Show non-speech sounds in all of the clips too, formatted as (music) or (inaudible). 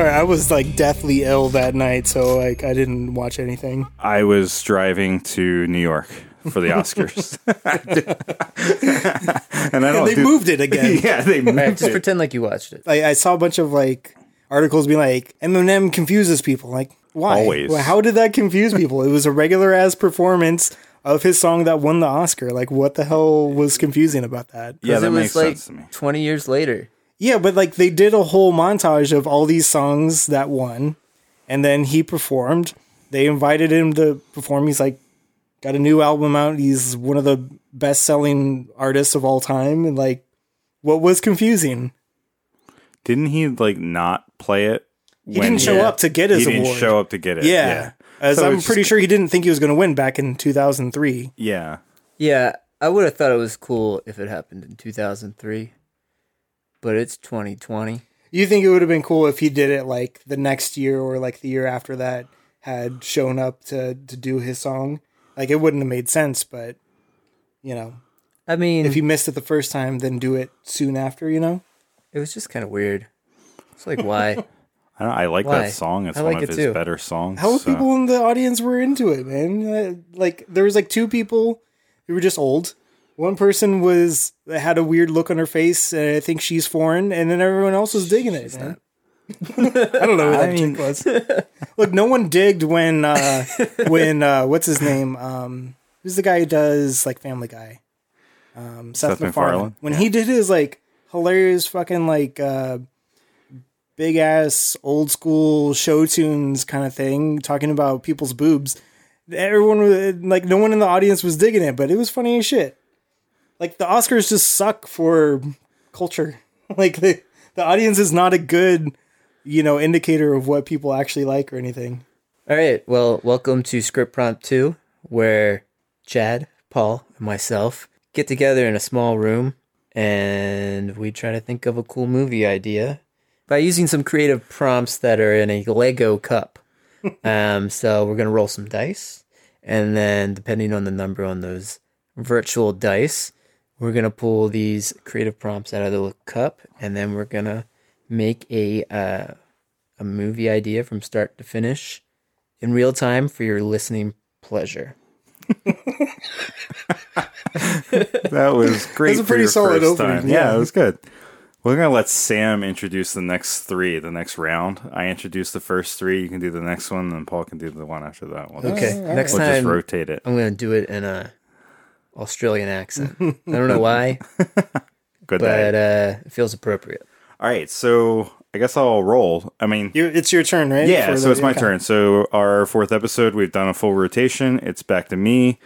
Sorry, I was like deathly ill that night, so like I didn't watch anything. I was driving to New York for the (laughs) Oscars, (laughs) and I don't. They do- moved it again. (laughs) Yeah, they moved Alright, just it. pretend like you watched it. Like I saw a bunch of like articles being like Eminem confuses people. Like why? Always. Well, how did that confuse people? it was a regular ass performance of his song that won the Oscar. Like what the hell was confusing about that? Yeah, 'Cause that it was makes like sense to me. 20 years later. Yeah, but like they did a whole montage of all these songs that won, and then he performed. They invited him to perform. He's like, got a new album out. He's one of the best selling artists of all time. And like, what was confusing? Didn't he like not play it? He didn't show Yeah. up to get his He his didn't show up to get it. Yeah. As So I'm pretty just- sure he didn't think he was going to win back in 2003. Yeah. Yeah, I would have thought it was cool if it happened in 2003, but it's 2020. You think it would have been cool if he did it like the next year or like the year after that had shown up to to do his song? Like it wouldn't have made sense, but you know, I mean, if he missed it the first time, then do it soon after, you know? it was just kind of weird. It's like, why? (laughs) I don't. I like Why? that song. It's I one like of it his too. better songs. How so- people in the audience were into it, man? Uh, Like there was like two people who were just old. One person was had a weird look on her face, and I think she's foreign, and then everyone else was digging it. man. (laughs) I don't know who that I mean- was. Look, no one digged when uh (laughs) when uh what's his name? Um who's the guy who does like Family Guy? Um Seth, Seth MacFarlane. MacFarlane? When he did his like hilarious fucking like uh big ass old school show tunes kind of thing, talking about people's boobs. Everyone was like no one in the audience was digging it, but it was funny as shit. Like the Oscars just suck for culture. (laughs) Like the the audience is not a good, you know, indicator of what people actually like or anything. All right, well, welcome to Script Prompt 2, where Chad, Paul, and myself get together in a small room and we try to think of a cool movie idea by using some creative prompts that are in a Lego cup. (laughs) um, so we're going to roll some dice, and then depending on the number on those virtual dice, we're going to pull these creative prompts out of the cup, and then we're going to make a, uh, a movie idea from start to finish in real time for your listening pleasure. (laughs) That was great. That's a for pretty your solid first opening, time. Yeah. yeah. it was good. We're gonna let Sam introduce the next three, the next round. I introduce the first three. You can do the next one, and Paul can do the one after that. We'll Okay, just, next we'll just rotate it. I'm going to do it in a Australian accent. (laughs) I don't know why, Good but day. uh, it feels appropriate. All right, so I guess I'll roll. I mean, You, it's your turn, right? yeah. For So it's my okay. turn. So our fourth episode, we've done a full rotation. It's back to me.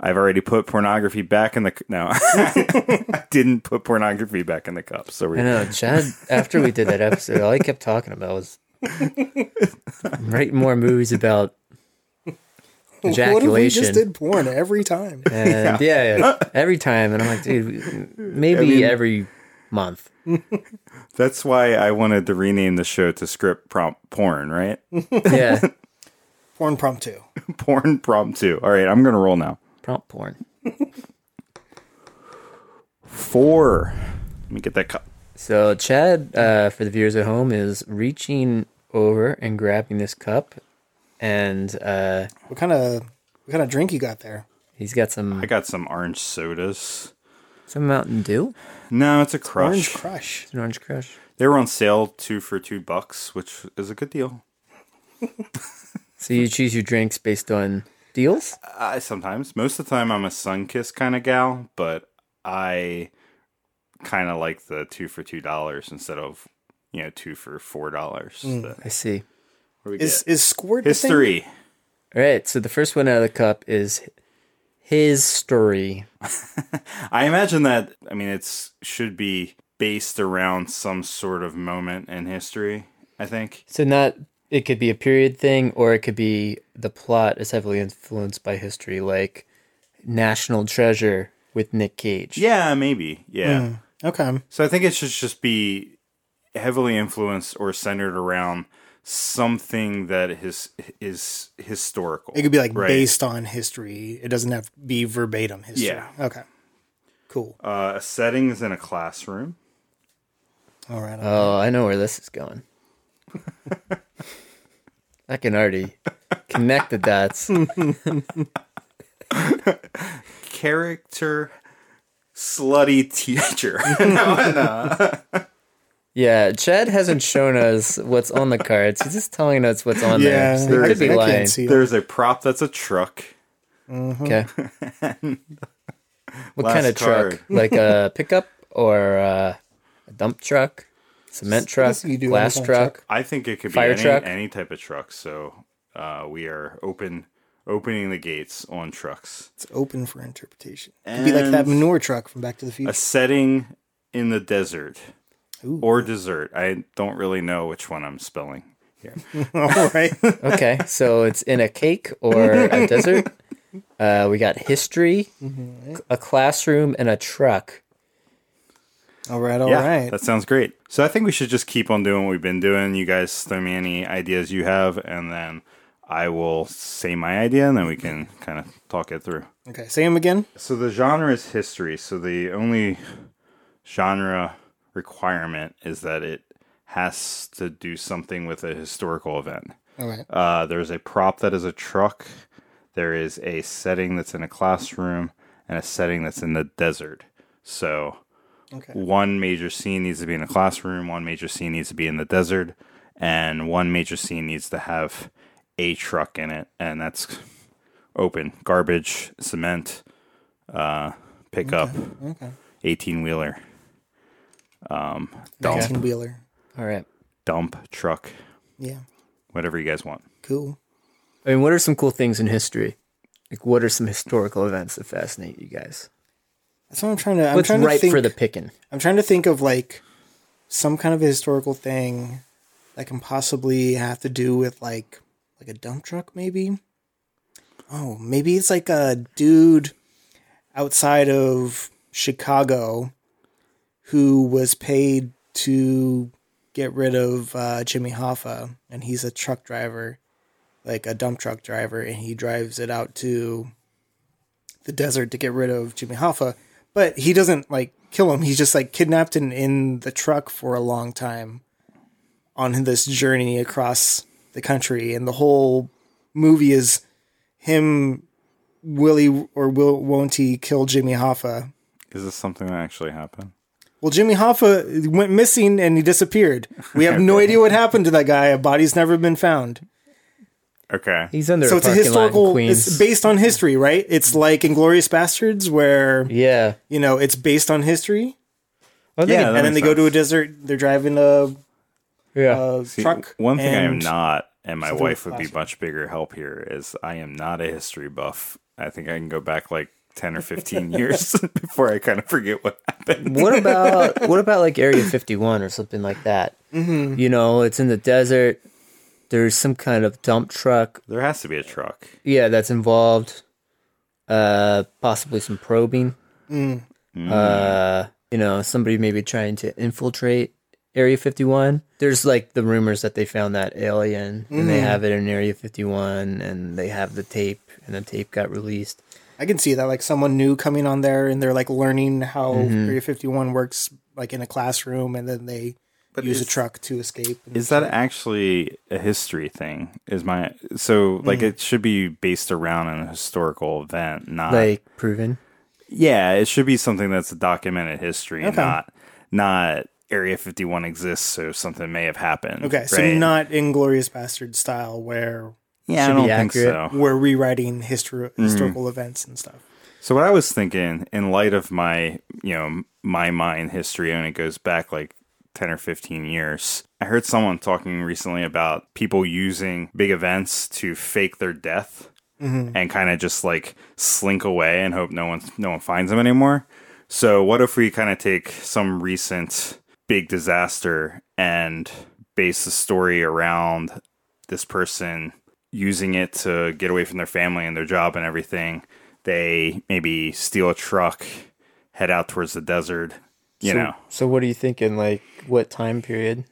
I've already put pornography back in the c- no. (laughs) I didn't put pornography back in the cup. So we I know, Chad, after we did that episode, all he kept talking about was (laughs) writing more movies about What if we just did porn every time? (laughs) and yeah. yeah, (laughs) every time. And I'm like, dude, maybe mean- every month. (laughs) That's why I wanted to rename the show to script prompt porn, right? Yeah, porn prompt two. porn prompt two. All right, I'm gonna roll now. prompt porn. Four. Let me get that cup. So Chad, uh, for the viewers at home, is reaching over and grabbing this cup, and uh, What kind of what kind of drink you got there? he's got some I got some orange sodas. some Mountain Dew, No, it's a crush. Orange Crush. an Orange Crush. They were on sale two for two bucks, which is a good deal. So you choose your drinks based on deals. I sometimes, most of the time, I'm a Sunkist kind of gal, but I kind of like the two for two dollars instead of you know two for four dollars. Mm. I see. Is is squirt the thing? History. All right. So the first one out of the cup is his story. (laughs) I imagine that. I mean, it's should be based around some sort of moment in history. I think. So not it could be a period thing, or it could be the plot is heavily influenced by history, like National Treasure with Nick Cage. Yeah, maybe. Yeah. Mm. Okay. So I think it should just be heavily influenced or centered around something that is is historical. It could be like right? based on history. It doesn't have to be verbatim history. Yeah. Okay. Cool. Uh, a setting is in a classroom. All right. Oh, I know where this is going. I can already connect the dots. Character slutty teacher. (laughs) no, no. Yeah, Chad hasn't shown us what's on the cards. He's just telling us what's on Yeah, there. So he could be I can't lying. see. There's a prop that's a truck. Okay. what kind of card. truck? Like a (laughs) pickup or uh, a dump truck? Cement truck? you do Glass any truck? I think it could be Fire any, truck? any type of truck. So uh, we are open opening the gates on trucks. It's open for interpretation. It could be like that manure truck from Back to the Future. A setting in the desert Ooh. or dessert. I don't really know which one I'm spelling here. (laughs) All right. Okay, so it's in a cake or a (laughs) dessert. Uh, we got history, Mm-hmm. a classroom, and a truck. All right. All right. yeah, that sounds great. So I think we should just keep on doing what we've been doing. You guys throw me any ideas you have, and then I will say my idea, and then we can kind of talk it through. Okay. Say them again. So the genre is history. So the only genre requirement is that it has to do something with a historical event. Right. Uh, there's a prop that is a truck. There is a setting that's in a classroom and a setting that's in the desert. So Okay. one major scene needs to be in a classroom, one major scene needs to be in the desert, and one major scene needs to have a truck in it, and that's open garbage, cement, uh, pickup, Okay. eighteen wheeler, um, dump, Nineteen wheeler. All right. dump truck, Yeah. whatever you guys want. Cool. I mean, what are some cool things in history? Like, what are some historical events that fascinate you guys? That's what I'm trying to. I'm What's trying to right think, for the picking? I'm trying to think of like some kind of a historical thing that can possibly have to do with like like a dump truck, maybe. Oh, maybe it's like a dude outside of Chicago who was paid to get rid of uh, Jimmy Hoffa, and he's a truck driver, like a dump truck driver, and he drives it out to the desert to get rid of Jimmy Hoffa. But he doesn't like kill him. He's just like kidnapped and in the truck for a long time on this journey across the country, and the whole movie is him. Will he or will won't he kill Jimmy Hoffa? Is this something that actually happened? Well, Jimmy Hoffa went missing and he disappeared. We have no (laughs) idea what happened to that guy. A body's never been found. Okay. He's under so a it's a parking lot in historical. It's based on history, right? It's like Inglourious Basterds, where yeah. you know it's based on history, I'm Yeah, and then they makes go to a desert. They're driving a, yeah. a See, truck. One thing I am not, and my wife would be much bigger help here, is I am not a history buff. I think I can go back like 10 or 15 years (laughs) before I kind of forget what happened. what (laughs) about what about like Area 51 or something like that? Mm-hmm. You know, it's in the desert. There's some kind of dump truck. There has to be a truck. Yeah, that's involved. Uh, possibly some probing. Uh, you know, somebody maybe trying to infiltrate Area 51. There's like the rumors that they found that alien and they have it in Area 51 and they have the tape and the tape got released. I can see that, like someone new coming on there, and they're like learning how Mm-hmm. Area Fifty One works, like in a classroom, and then they use a truck to escape. and Is that shit. actually a history thing? Is my so like Mm. it should be based around an historical event, not Like proven. yeah. It should be something that's a documented history, and Okay. not not Area Fifty One exists, so something may have happened. okay? So right? not Inglourious Basterd style, where yeah, I don't be think accurate. so. we're rewriting histor- Mm-hmm. historical events and stuff. So what I was thinking, in light of my, you know, my mind history, and it goes back like ten or fifteen years. I heard someone talking recently about people using big events to fake their death and kind of just like slink away and hope no one no one finds them anymore. So what if we kind of take some recent big disaster and base the story around this person using it to get away from their family and their job and everything. They maybe steal a truck, head out towards the desert, you so, know. So what are you thinking? Like what time period?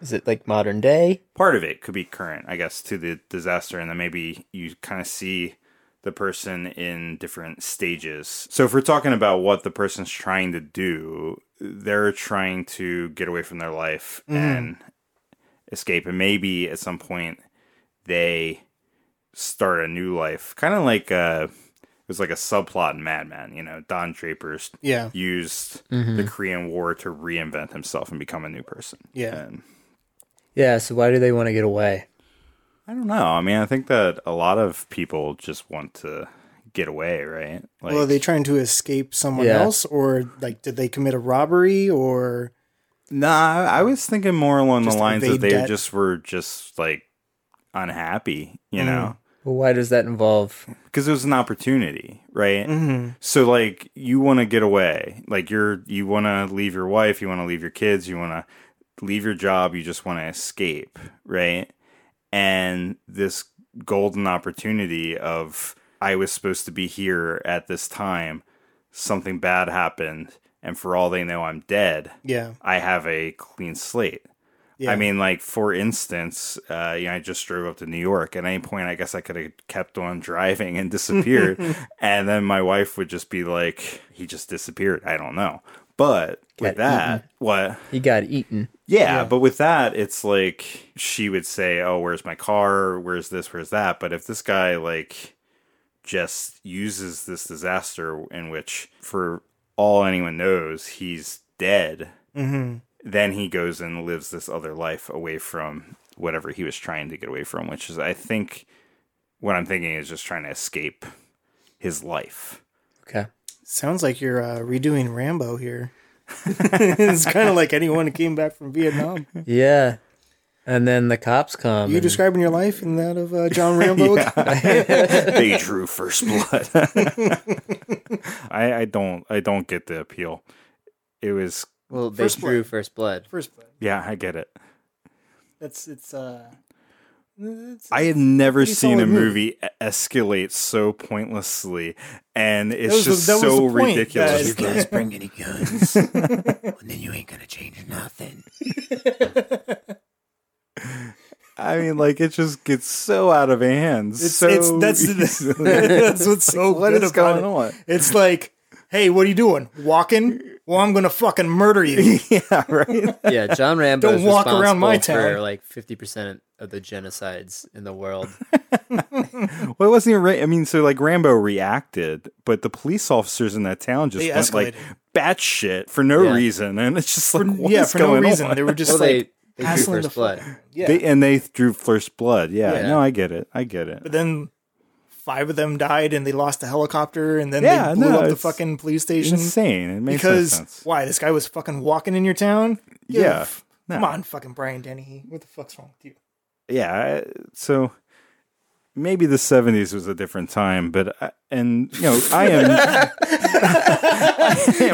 Is it like modern day? Part of it could be current, I guess, to the disaster, and then maybe you kind of see the person in different stages. So if we're talking about what the person's trying to do, they're trying to get away from their life mm-hmm. and escape, and maybe at some point they start a new life, kind of like uh it was like a subplot in Mad Men. You know, Don Draper's Yeah. used the Korean War to reinvent himself and become a new person. Yeah. And Yeah, so why do they want to get away? I don't know. I mean, I think that a lot of people just want to get away, right? Like, well, are they trying to escape someone Yeah. else, or like did they commit a robbery, or Nah, I was thinking more along the lines that they debt? just were just like unhappy, you Mm. know, Well, why does that involve? because it was an opportunity, right? mm-hmm. So like you want to get away, like you're you want to leave your wife, you want to leave your kids, you want to leave your job, you just want to escape, right? And this golden opportunity of I was supposed to be here at this time, something bad happened, and for all they know, I'm dead. yeah, I have a clean slate. Yeah. I mean, like for instance, uh, you know, I just drove up to New York. At any point, I guess I could have kept on driving and disappeared, (laughs) and then my wife would just be like, "He just disappeared." I don't know, but with Got that, what? He got eaten. Yeah, but with that, it's like she would say, "Oh, where's my car? Where's this? Where's that?" But if this guy like just uses this disaster in which, for all anyone knows, he's dead, mm-hmm. Then he goes and lives this other life away from whatever he was trying to get away from, which is, I think, what I'm thinking is just trying to escape his life. Okay. sounds like you're uh, redoing Rambo here. (laughs) it's (laughs) kind of like anyone who came back from Vietnam. Yeah. And then the cops come. You and- describing your life in that of uh, John Rambo? (laughs) they drew first blood. I, I don't I don't get the appeal. It was well, they First drew blood. first blood. First, blood. yeah, I get it. that's it's uh, it's, I have never seen a solid movie e- escalate so pointlessly, and it's was the- just so the point, ridiculous. guys. guys bring any guns, (laughs) and then you ain't gonna change nothing. I mean, like it just gets so out of hand. it's, so it's that's easily. (laughs) that's what's so What good is about going it. on? It's like, hey, what are you doing? Walking? Well, I'm gonna fucking murder you. (laughs) yeah, right. (laughs) Yeah, John Rambo Don't is walk around my responsible for town. like 50% of the genocides in the world. (laughs) Well, it wasn't even. Ra- I mean, so like Rambo reacted, but the police officers in that town just They went like escalated. batshit for no Yeah. reason, and it's just like, what yeah, is for no reason. on? They were just well, like they, they drew hassling the first blood. Yeah, They, and they drew first blood. Yeah, Yeah. no, I get it. I get it. but then five of them died, and they lost the helicopter, and then Yeah, they blew no, up the fucking police station Insane. It makes no because sense. why? This guy was fucking walking in your town. Give- Yeah. No. Come on, fucking Brian Dennehy. What the fuck's wrong with you? yeah so maybe the 70s was a different time but I, and you know (laughs) i am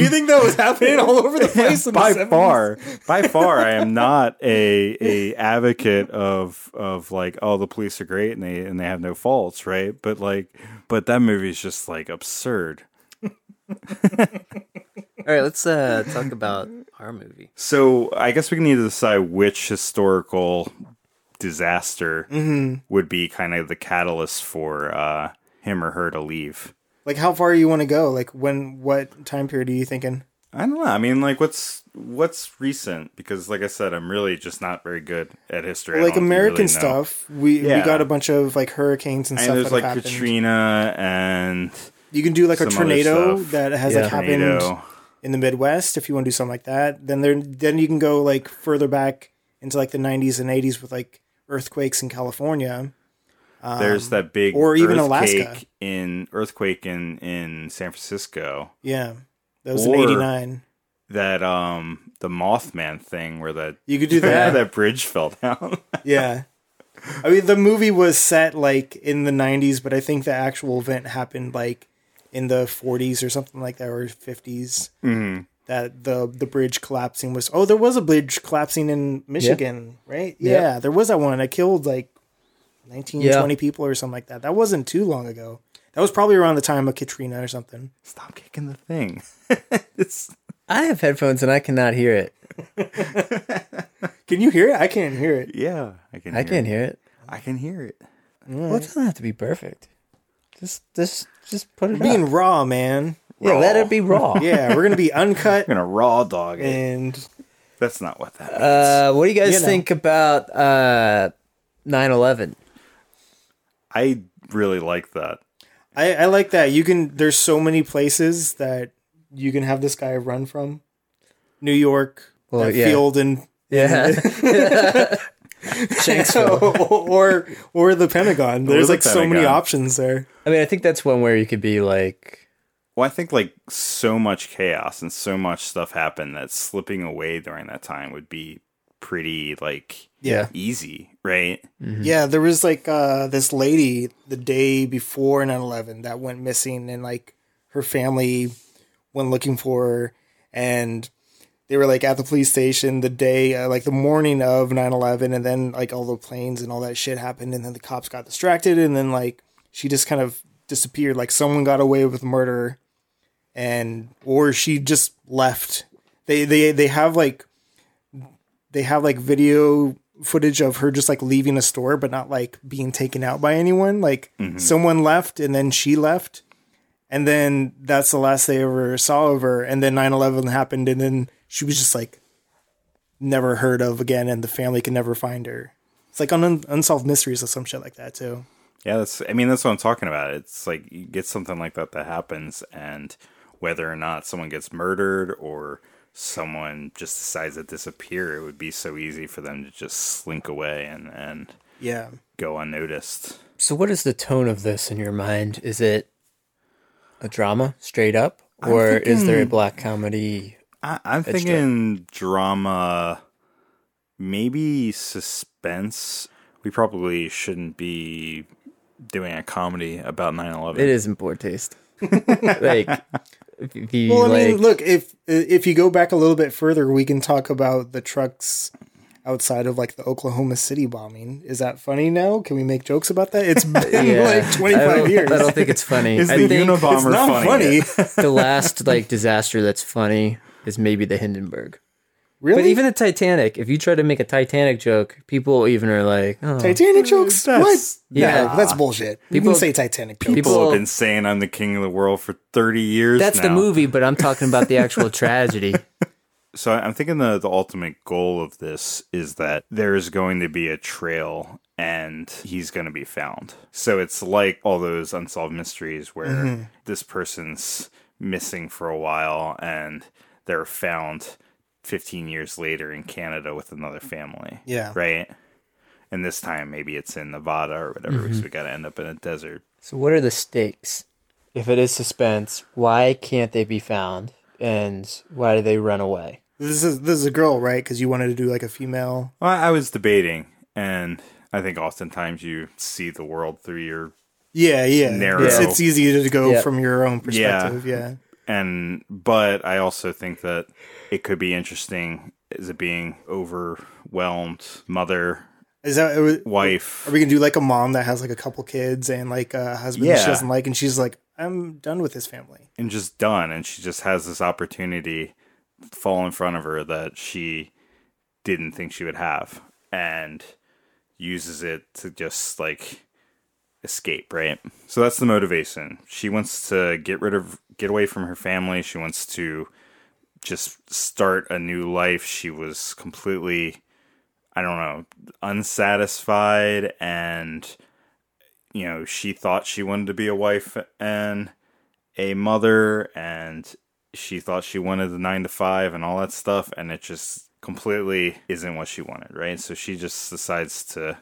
you think that was happening all over the place? in the by 70s? far by far i am not a a advocate of of like oh the police are great and they and they have no faults right but like but that movie is just like absurd (laughs) All right, let's uh, talk about our movie. so i guess we need to decide which historical disaster Mm-hmm. would be kind of the catalyst for uh him or her to leave Like, how far you want to go? Like, when? What time period are you thinking? I don't know. I mean, like, what's what's recent? Because, like I said, I'm really just not very good at history. Like American really stuff. We we got a bunch of like hurricanes and I stuff there's like happened. Katrina and You can do like a tornado that has Yeah. like happened tornado. in the Midwest. If you want to do something like that, then there then you can go like further back into like the 90s and 80s with like earthquakes in California. there's that big Um, or even earthquake Alaska. in earthquake in in San Francisco. Yeah, that was Or- in '89. That um the Mothman thing where that You could do (laughs) that, that. bridge fell down. (laughs) yeah. I mean, the movie was set like in the 90s, but I think the actual event happened like in the 40s or something like that, or 50s. Mhm. That the the bridge collapsing was. Oh, there was a bridge collapsing in Michigan, right? Yeah. Yeah, there was that one that killed like 19, Yeah. 20 people or something like that. That wasn't too long ago. That was probably around the time of Katrina or something. Stop kicking the thing. (laughs) it's I have headphones and I cannot hear it. (laughs) Can you hear it? I can't hear it. yeah, I can. I hear can't it. hear it. I can hear it. Well, it doesn't have to be perfect. Just, just, just put it Being up. raw, man. Yeah, let it be raw. (laughs) Yeah, we're gonna be (laughs) uncut We're gonna raw dog it. and That's not what that means. Uh, what do you guys You know. think about uh, 9/11? I really like that. I, I like that. You can. There's so many places that you can have this guy run from. New York, Well, that yeah. field, and Yeah, (laughs) Shanksville. or or the Pentagon. There's the like so many options there. I mean, I think that's one where you could be like, Well, I think like so much chaos and so much stuff happened that slipping away during that time would be pretty like Yeah. easy, right? Yeah, there was like uh, this lady the day before 9/11 that went missing, and like her family went looking for her, and they were like at the police station the day, uh, like the morning of 9/11, and then like all the planes and all that shit happened, and then the cops got distracted, and then like she just kind of disappeared, like someone got away with murder, and or she just left. They they they have like they have like video footage of her just like leaving a store but not like being taken out by anyone like mm-hmm. someone left and then she left and then that's the last they ever saw of her and then 9-11 happened and then she was just like never heard of again and the family can never find her it's like on Un- unsolved mysteries or some shit like that too Yeah, that's. I mean, that's what I'm talking about. It's like you get something like that that happens, and whether or not someone gets murdered or someone just decides to disappear, it would be so easy for them to just slink away and and yeah go unnoticed. so what is the tone of this in your mind? Is it a drama straight up, or is there a black comedy? I, I'm Edged thinking drama, maybe suspense. We probably shouldn't be doing a comedy about 9/11. It is in poor taste. (laughs) like, if you well i like, mean look if if you go back a little bit further we can talk about the trucks outside of like the Oklahoma City bombing. Is that funny now? Can we make jokes about that? It's been yeah, (laughs) like 25 don't- years. I don't think it's funny. Is I the think Unabomber it's not funny? funny. the last like disaster that's funny is maybe the Hindenburg. Really? But even the Titanic, if you try to make a Titanic joke, people even are like, oh. Titanic jokes? That's- what? yeah. No, that's bullshit. You People- can say Titanic jokes. People, people- have been saying I'm the king of the world for 30 years. that's the movie, but I'm talking about the actual (laughs) tragedy. So I'm thinking the the ultimate goal of this is that there is going to be a trail and he's going to be found. So it's like all those unsolved mysteries where mm-hmm. this person's missing for a while and they're found 15 years later in Canada with another family. Yeah. Right? And this time maybe it's in Nevada or whatever because mm-hmm. we got to end up in a desert. So, what are the stakes? If it is suspense, why can't they be found? And why do they run away? This is this is a girl, right? Because you wanted to do like a female. Well, I was debating and I think oftentimes you see the world through your Yeah, yeah. Narrow. It's, it's easy to go Yeah. from your own perspective. Yeah. And but I also think that it could be interesting as it being overwhelmed mother Is that are wife. Are we gonna do like a mom that has like a couple kids and like a husband that Yeah. she doesn't like, and she's like, I'm done with this family. and just done and she just has this opportunity fall in front of her that she didn't think she would have and uses it to just like escape right? So that's the motivation. She wants to get rid of get away from her family. She wants to just start a new life. She was completely i don't know unsatisfied and you know she thought she wanted to be a wife and a mother and she thought she wanted the nine to five and all that stuff and it just completely isn't what she wanted right? So she just decides to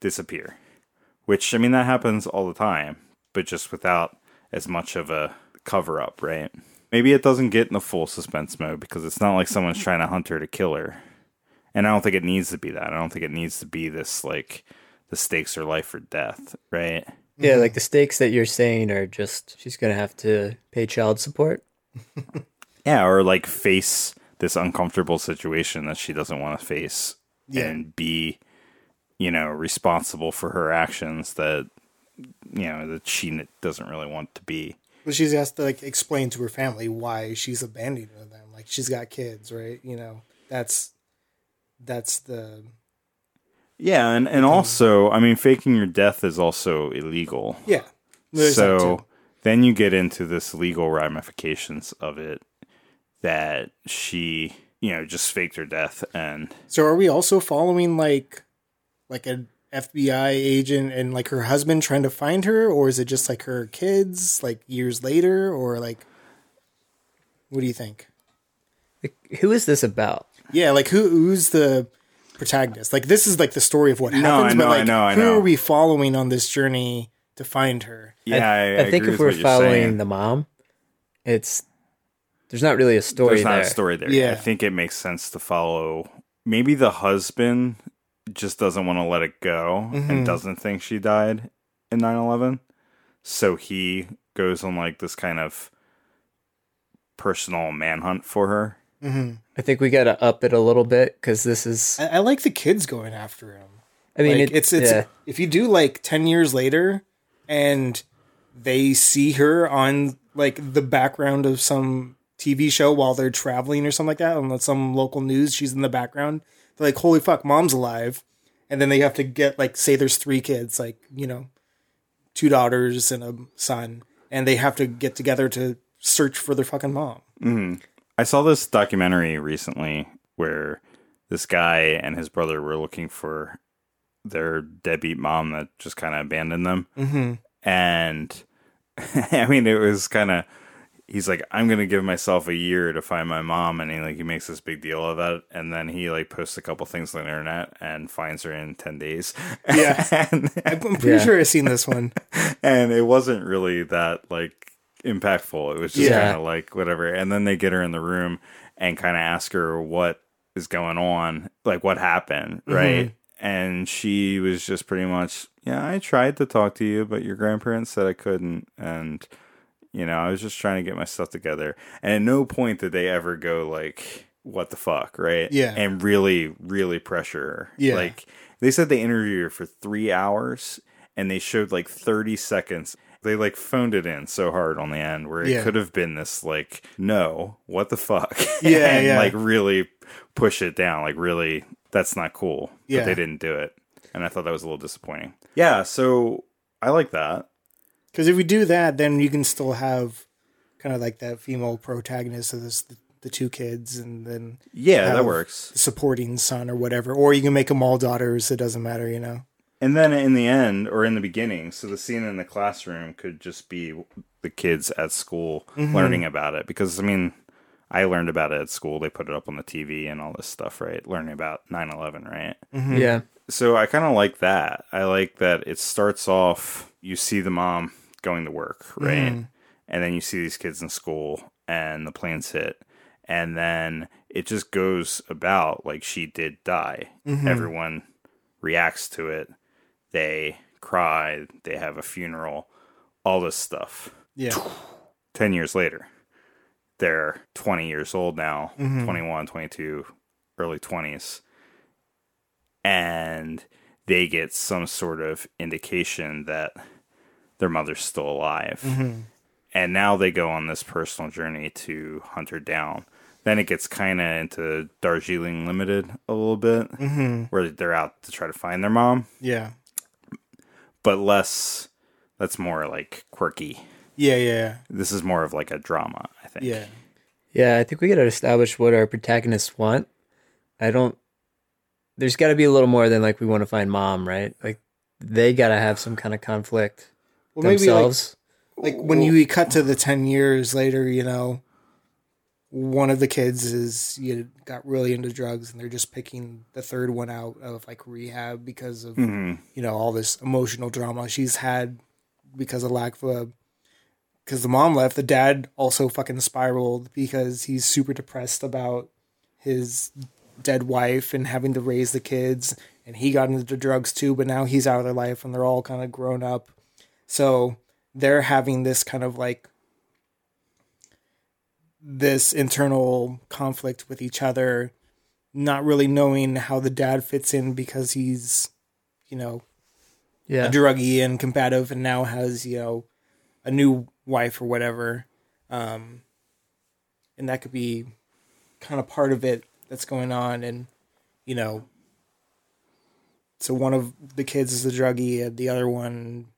disappear which i mean that happens all the time but just without as much of a cover up right maybe it doesn't get in the full suspense mode because it's not like someone's trying to hunt her to kill her and i don't think it needs to be that i don't think it needs to be this like the stakes are life or death right Yeah, like the stakes that you're saying are just she's gonna have to pay child support. (laughs) Yeah, or like face this uncomfortable situation that she doesn't want to face Yeah. and be, you know, responsible for her actions that, you know, that she doesn't really want to be. But she's has to like explain to her family why she's abandoning them. Like she's got kids, right? You know, that's that's the Yeah, and, and also, I mean, faking your death is also illegal. yeah. So then you get into this legal ramifications of it that she you know, just faked her death. And So are we also following like like an FBI agent and like her husband trying to find her, or is it just like her kids like years later, or like what do you think? Like, Who is this about? Yeah, like who who's the protagonist? Like this is like the story of what No, happens, I know, but like I know, I who know. are we following on this journey to find her? yeah, I, I, think agree if with we're what you're following saying. the mom, it's there's not really a story There's not there. a story there. Yeah. I think it makes sense to follow. Maybe the husband just doesn't want to let it go Mhm. and doesn't think she died in 9/11. So he goes on like this kind of personal manhunt for her. hmm I think we got to up it a little bit because this is. I, I like the kids going after him. I mean, like, it- it's it's yeah. if you do like ten years later, and they see her on like the background of some TV show while they're traveling or something like that on some local news, she's in the background. They're like, "Holy fuck, mom's alive!" And then they have to get like, say, there's three kids, like you know, two daughters and a son, and they have to get together to search for their fucking mom. hmm I saw this documentary recently where this guy and his brother were looking for their deadbeat mom that just kind of abandoned them. Mm-hmm. And (laughs) I mean, it was kind of. He's like, I'm gonna give myself a year to find my mom, and he like he makes this big deal of it, and then he like posts a couple things on the internet and finds her in ten days. (laughs) Yeah. and, I'm pretty Yeah. sure I've seen this one. (laughs) and it wasn't really that like impactful. It was just Yeah. kind of like whatever. And then they get her in the room and kind of ask her what is going on, like what happened, mm-hmm. right? And she was just pretty much, yeah, I tried to talk to you, but your grandparents said I couldn't, and you know, I was just trying to get my stuff together. And at no point did they ever go like, "What the fuck," right? Yeah. and really, really pressure her. Yeah. like they said they interviewed her for three hours, and they showed like thirty seconds. They like phoned it in so hard on the end where it Yeah. could have been this like, no, what the fuck? (laughs) (laughs) Yeah, and yeah. like really push it down, like really, that's not cool. Yeah. But they didn't do it, and I thought that was a little disappointing. Yeah, so I like that. Because if we do that, then you can still have kind of like that female protagonist of this, the, the two kids, and then Yeah, that works. supporting son or whatever. Or you can make them all daughters. It doesn't matter, you know. And then in the end, or in the beginning, so the scene in the classroom could just be the kids at school mm-hmm. learning about it. Because, I mean, I learned about it at school. They put it up on the TV and all this stuff, right? Learning about 9 11, right? Mm-hmm. Yeah. So I kind of like that. I like that it starts off, you see the mom going to work, right? And then you see these kids in school and the planes hit. And then it just goes about like she did die. Everyone reacts to it. They cry. They have a funeral. All this stuff. Yeah. (sighs) 10 years later, they're 20 years old now, Mm-hmm. 21, 22, early 20s. And they get some sort of indication that their mother's still alive. Mm-hmm. And now they go on this personal journey to hunt her down. Then it gets kind of into Darjeeling Limited a little bit, Mm-hmm. where they're out to try to find their mom, Yeah. but less, that's more like quirky. Yeah. Yeah. This is more of like a drama, I think. Yeah. Yeah, I think we got to establish what our protagonists want. I don't. There's got to be a little more than like we want to find mom, right? Like they got to have some kind of conflict Well, maybe like, like when you cut to the 10 years later, you know, one of the kids is you got really into drugs and they're just picking the third one out of like rehab because of Mhm. you know all this emotional drama she's had because of lack of a because the mom left the dad also fucking spiraled because he's super depressed about his dead wife and having to raise the kids and he got into drugs too but now he's out of their life and they're all kind of grown up so they're having this kind of like this internal conflict with each other not really knowing how the dad fits in because he's you know Yeah, a druggie and combative and now has you know a new wife or whatever. Um and that could be kind of part of it that's going on and you know so one of the kids is a druggie and the other one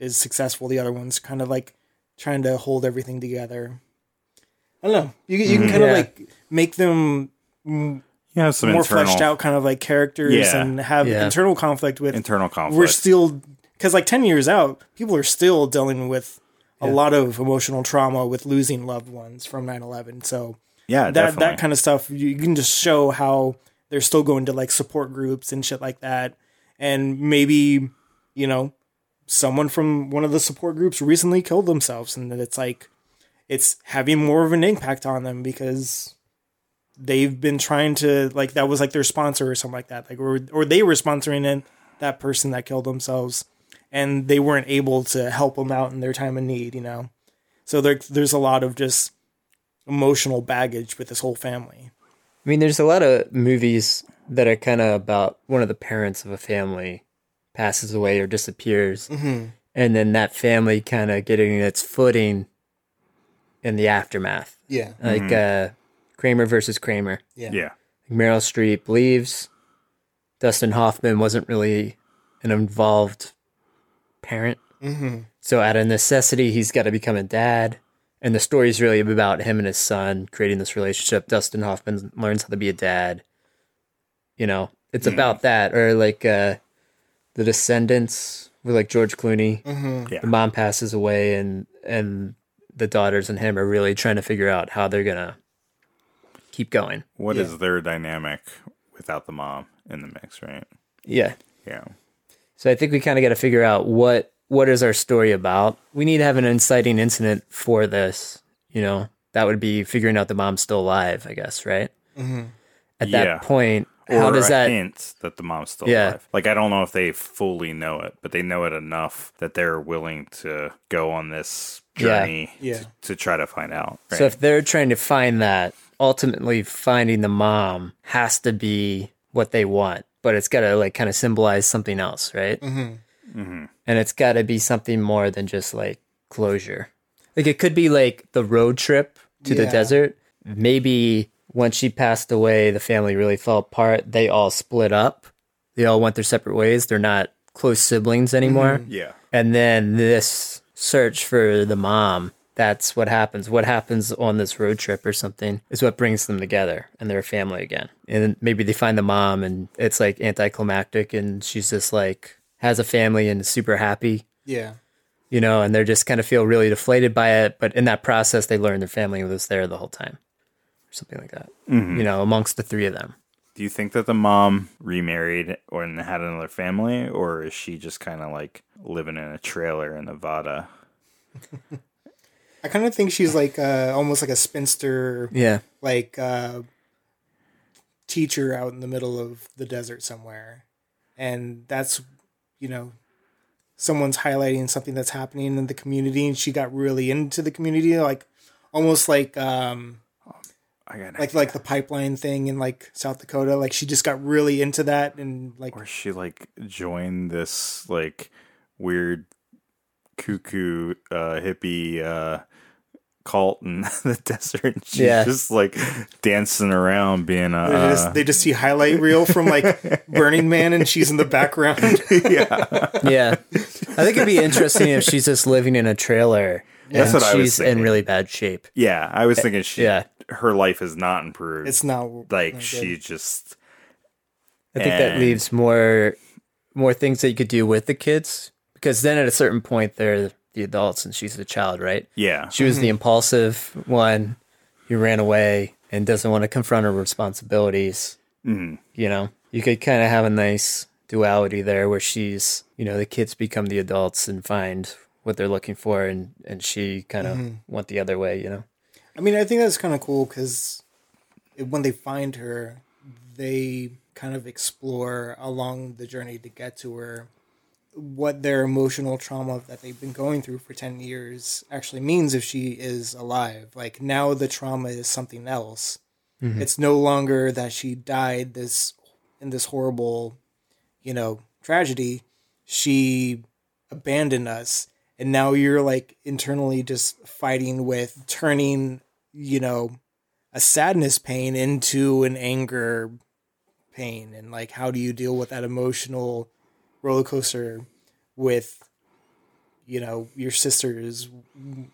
is successful the other one's kind of like trying to hold everything together i don't know you, you can mm-hmm. kind of like make them You have some more internal, fleshed out kind of like characters Yeah. and have Yeah. internal conflict with internal conflict. we're still because like 10 years out people are still dealing with a lot of emotional trauma with losing loved ones from 9-11 so yeah, that definitely. that kind of stuff you, you can just show how they're still going to like support groups and shit like that and maybe you know someone from one of the support groups recently killed themselves and that it's like it's having more of an impact on them because they've been trying to like that was like their sponsor or something like that. Like or or they were sponsoring it that person that killed themselves and they weren't able to help them out in their time of need you know? So there, there's a lot of just emotional baggage with this whole family. I mean, there's a lot of movies that are kind of about one of the parents of a family passes away or disappears, and then that family kind of getting its footing in the aftermath, yeah like uh, Kramer versus Kramer. yeah yeah, Meryl Streep leaves. Dustin Hoffman wasn't really an involved parent. mm-hmm. So, out of necessity, he's got to become a dad. And the story is really about him and his son creating this relationship. Dustin Hoffman learns how to be a dad. You know, it's about that. Or like uh, The Descendants with like George Clooney. Mm-hmm. Yeah. The mom passes away, and and the daughters and him are really trying to figure out how they're gonna keep going. What is Yeah. their dynamic without the mom in the mix, right? Yeah. Yeah. So I think we kind of got to figure out what what is our story about. We need to have an inciting incident for this. You know, that would be figuring out the mom's still alive. I guess, right? Mm-hmm. At that Yeah. point, Or how does a that? hint that the mom's still Yeah. alive? Like I don't know if they fully know it, but they know it enough that they're willing to go on this journey Yeah. To, to try to find out. Right? So if they're trying to find that, ultimately finding the mom has to be what they want, but it's got to like kind of symbolize something else, right? Mm-hmm. Mhm. and it's got to be something more than just like closure. Like it could be like the road trip to the desert. Maybe when she passed away, the family really fell apart. They all split up. They all went their separate ways. They're not close siblings anymore. Mm-hmm. yeah. And then this search for the mom, that's what happens. What happens on this road trip or something is what brings them together and they're a family again. And maybe they find the mom and it's like anticlimactic and she's just like has a family and is super happy, yeah you know, and they're just kind of feel really deflated by it. But in that process, they learn their family was there the whole time or something like that, you know, amongst the three of them. Do you think that the mom remarried or had another family, or is she just kind of like living in a trailer in Nevada? (laughs) i kind of think she's like uh almost like a spinster Yeah. like uh teacher out in the middle of the desert somewhere and that's you know someone's highlighting something that's happening in the community and she got really into the community like almost like um I got like like the pipeline thing in like South Dakota like she just got really into that and like or she like joined this like weird cuckoo uh hippie uh cult in (laughs) the desert and she's Yeah. just like dancing around being a they uh, just, they just see highlight reel from like (laughs) Burning Man and she's in the background (laughs) Yeah. Yeah. I think it'd be interesting if she's just living in a trailer. That's and what I was she's in really bad shape. yeah i was thinking she Yeah. Her life is not improved it's not like not she good. just I think that leaves more more things that you could do with the kids because then at a certain point they're the adults and she's the child, right? yeah She was the impulsive one who ran away and doesn't want to confront her responsibilities. Mhm. You know, you could kind of have a nice duality there where she's, you know, the kids become the adults and find what they're looking for, and and she kind of went the other way. You know, I mean, I think that's kind of cool because when they find her, they kind of explore along the journey to get to her what their emotional trauma that they've been going through for 10 years actually means if she is alive. Like now the trauma is something else. Mm-hmm. It's no longer that she died this in this horrible, you know, tragedy. She abandoned us and now you're like internally just fighting with turning you know a sadness pain into an anger pain. And like how do you deal with that emotional roller coaster with you know your sisters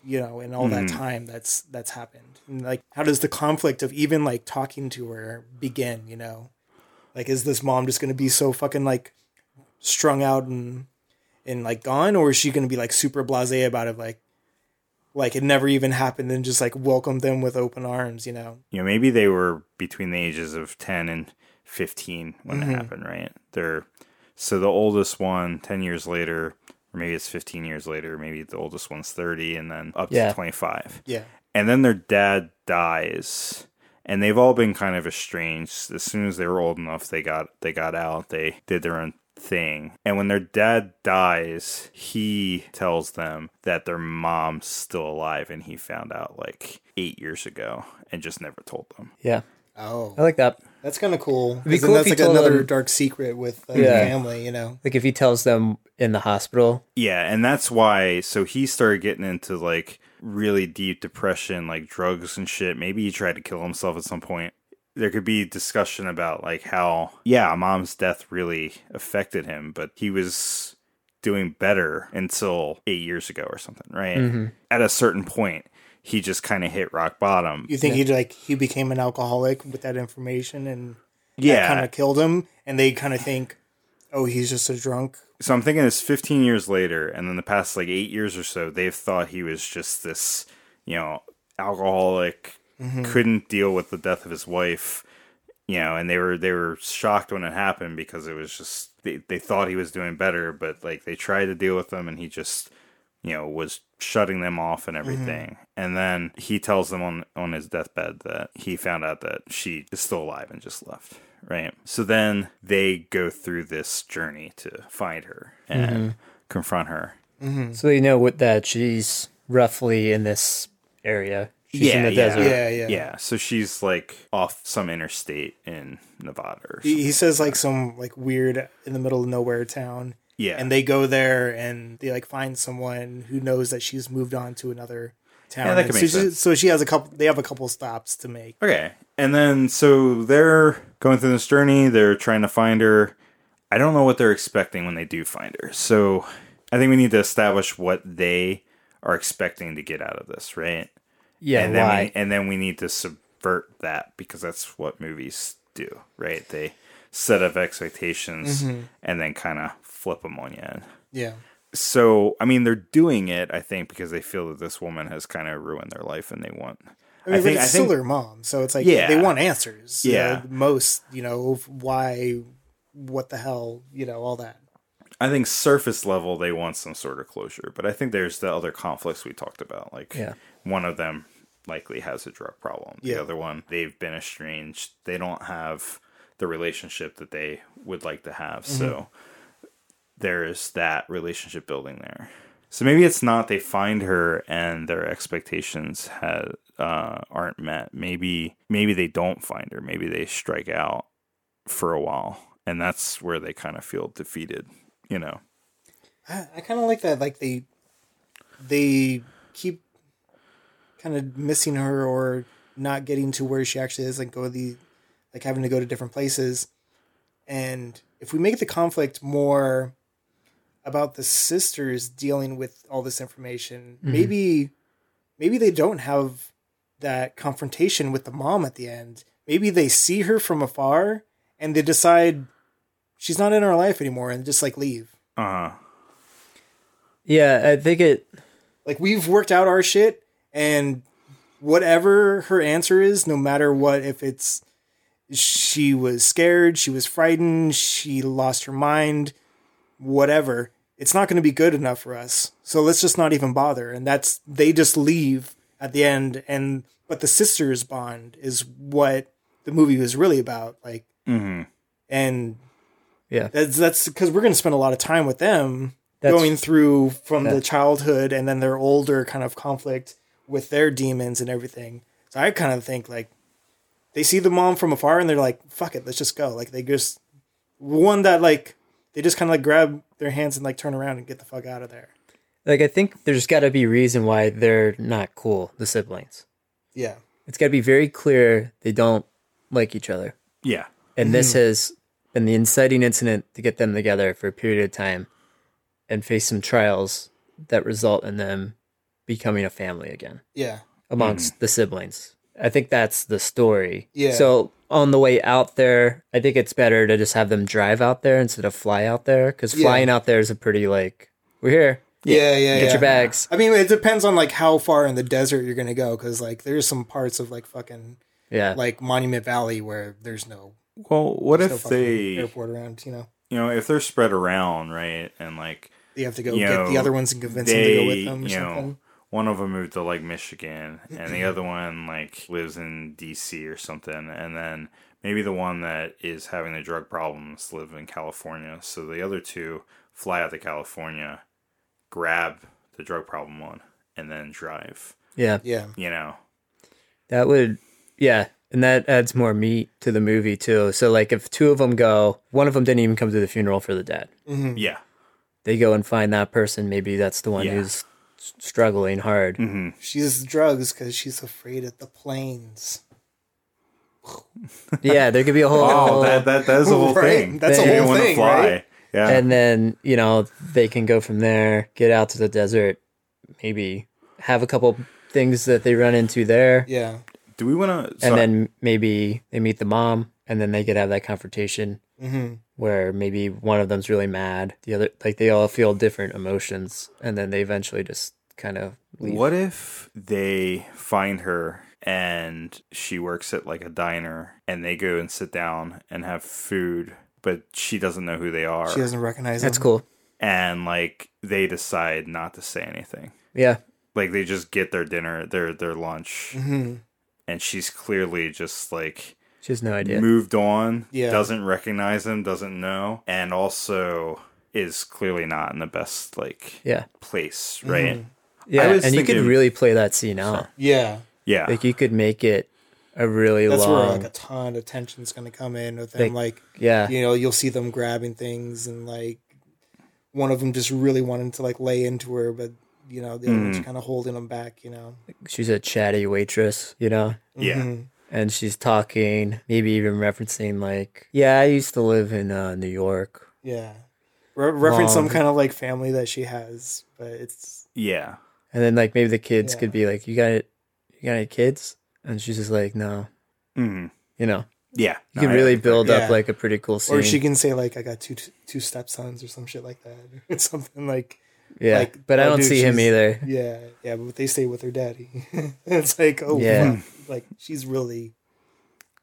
you know and all that mm-hmm. time that's that's happened? And like how does the conflict of even like talking to her begin you know? Like is this mom just gonna be so fucking like strung out and and like gone or is she gonna be like super blasé about it like like it never even happened and just like welcome them with open arms you know you know, maybe they were between the ages of 10 and 15 when it mm-hmm. happened, right? They're so the oldest one 10 years later, or maybe it's 15 years later, maybe the oldest one's 30 and then up Yeah. to 25. yeah And then their dad dies. And they've all been kind of estranged. As soon as they were old enough, they got they got out. They did their own thing. And when their dad dies, he tells them that their mom's still alive and he found out like 8 years ago and just never told them. Yeah, oh I like that. That's kind of cool. be 'Cause then cool if that's he like told another them- dark secret with uh, Yeah. the family, you know. Like if he tells them in the hospital, Yeah, and that's why. So he started getting into like really deep depression, like drugs and shit. Maybe he tried to kill himself at some point. There could be discussion about like how, yeah, mom's death really affected him, but he was doing better until eight years ago or something, right? Mm-hmm. At a certain point, he just kind of hit rock bottom. You think he like he became an alcoholic with that information and yeah, kind of killed him, and they kind of think, oh, he's just a drunk. so I'm thinking it's 15 years later, and then the past like eight years or so, they've thought he was just this, you know, alcoholic, Mm-hmm. couldn't deal with the death of his wife, you know, and they were they were shocked when it happened because it was just they, they thought he was doing better, but like they tried to deal with him, and he just you know was shutting them off and mm-hmm. everything. And then he tells them on on his deathbed that he found out that she is still alive and just left right? So then they go through this journey to find her and mm-hmm. confront her. So they know what that she's roughly in this area. She's in the desert. Yeah, yeah. yeah so she's like off some interstate in nevada or He, something. he says like some like weird in the middle of nowhere town, yeah and they go there and they like find someone who knows that she's moved on to another town. Yeah, that And could so, make she, sense. so she has a couple. They have a couple stops to make. Okay. And then so they're going through this journey, they're trying to find her. I don't know what they're expecting when they do find her. So I think we need to establish what they are expecting to get out of this, right? Yeah, and then why? we and then we need to subvert that because that's what movies do, right? They set up expectations mm-hmm. and then kind of flip them on you. Yeah, So, I mean, they're doing it, I think, because they feel that this woman has kind of ruined their life and they want. I mean, think- but I it's still think- their mom, so it's like Yeah. they want answers. you Yeah. know, most you know why, what the hell, you know, all that. I think surface level they want some sort of closure, but I think there's the other conflicts we talked about. Like Yeah. One of them likely has a drug problem. The Yeah. other one they've been estranged. They don't have the relationship that they would like to have. So there's that relationship building there. So maybe it's not they find her and their expectations uh, aren't met. Maybe maybe they don't find her. Maybe they strike out for a while, and that's where they kind of feel defeated. You know. I, I kind of like that. Like they, they keep kind of missing her or not getting to where she actually is. Like go the, like having to go to different places. And if we make the conflict more about the sisters dealing with all this information, maybe, maybe they don't have that confrontation with the mom at the end. Maybe they see her from afar and they decide she's not in our life anymore and just like leave. Uh huh. Yeah, I think it. Like we've worked out our shit and whatever her answer is, no matter what, if it's she was scared, she was frightened, she lost her mind, whatever, it's not going to be good enough for us. So let's just not even bother. And that's, they just leave at the end. And, but the sisters bond is what the movie was really about. Like, Mm-hmm. and Yeah, that's, that's because we're going to spend a lot of time with them That's- going through from the childhood and then their older kind of conflict with their demons and everything. So I kind of think like they see the mom from afar and they're like, "Fuck it, let's just go." Like they just one that like they just kind of like grab their hands and like turn around and get the fuck out of there. like I think there's got to be a reason why they're not cool. The siblings. Yeah, It's got to be very clear they don't like each other, Yeah. and this mm-hmm. has been the inciting incident to get them together for a period of time, and face some trials that result in them becoming a family again Yeah. amongst mm. the siblings. I think that's the story. Yeah. So on the way out there, I think it's better to just have them drive out there instead of fly out there because Yeah. flying out there is a pretty like we're here. Yeah, yeah, Get yeah. your bags. I mean, it depends on like how far in the desert you're gonna go, because like there's some parts of like fucking Yeah. like Monument Valley where there's no, Well, what there's no if they, airport around. You know, you know, if they're spread around, right, and like you have to go You get the other ones and convince them to go with them or you something. know, one of them moved to like Michigan, (clears throat) and the other one like lives in D.C. or something, and then maybe the one that is having the drug problems live in California. So the other two fly out to California, grab the drug problem one, and then drive. yeah. Yeah, You know, That would, yeah, and that adds more meat to the movie too. So like, if two of them go, one of them didn't even come to the funeral for the dad. Mm-hmm. yeah, They go and find that person. Maybe that's the one Yeah. who's s- struggling hard. hmm she uses drugs because she's afraid of the planes. (laughs) Yeah, there could be a whole. Oh, that that that is the whole Right, thing. that's a You whole didn't wanna thing, fly. right? Yeah, and then you know they can go from there, get out to the desert, maybe have a couple things that they run into there, Yeah, do we want to? and then maybe they meet the mom, and then they could have that confrontation hmm where maybe one of them's really mad, the other like they all feel different emotions, and then they eventually just kind of leave. What if they find her and she works at like a diner and they go and sit down and have food, but she doesn't know who they are. she doesn't recognize them. That's them. cool. and like they decide not to say anything. Yeah, Like they just get their dinner, their their lunch, hmm and she's clearly just like she has no idea. moved on, Yeah. doesn't recognize him, doesn't know, and also is clearly not in the best like Yeah, place, right? yeah, was and you could really play that scene out. Yeah, Yeah. Like you could make it a really that's long. where like a ton of tension's gonna come in with them. They- like yeah, you know, you'll see them grabbing things and like one of them just really wanting to like lay into her, but you know the other one's kind of holding them back. You know. she's a chatty waitress, you know, yeah. Mhm. And she's talking, maybe even referencing like, yeah, I used to live in uh, New York. Yeah. Re- reference some kind of like family that she has, but it's Yeah. And then like maybe the kids Yeah. could be like, "You got it? You got any kids?" And she's just like, "No." hmm You know, Yeah. you No, can really build Yeah. up like a pretty cool scene. or she can say like I got two two stepsons or some shit like that. (laughs) or something like yeah, like, but I oh, don't dude, see him either. yeah yeah, but they stay with her daddy. (laughs) it's like oh Yeah. fuck. like she's really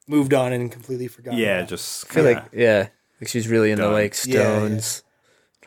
moved on and completely forgotten. Yeah, about it. just I feel like yeah, like she's really into Done. like Yeah, yeah. stones,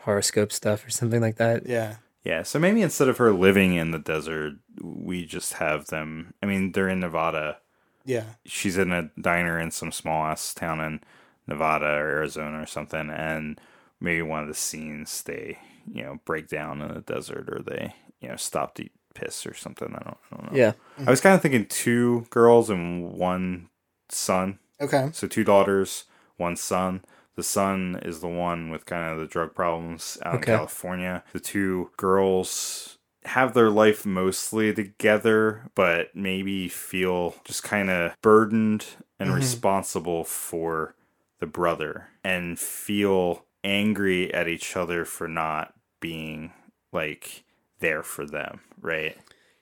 horoscope stuff or something like that. yeah yeah. So maybe instead of her living in the desert, we just have them. I mean, they're in Nevada. yeah She's in a diner in some small ass town in Nevada or Arizona or something, and maybe one of the scenes they you know break down in the desert or they you know stop to piss or something. I don't, I don't know. Yeah, I was kind of thinking two girls and one son. okay So two daughters, one son. The son is the one with kind of the drug problems out Okay. in California. The two girls have their life mostly together, but maybe feel just kind of burdened and mm-hmm. responsible for the brother and feel angry at each other for not being like there for them, right?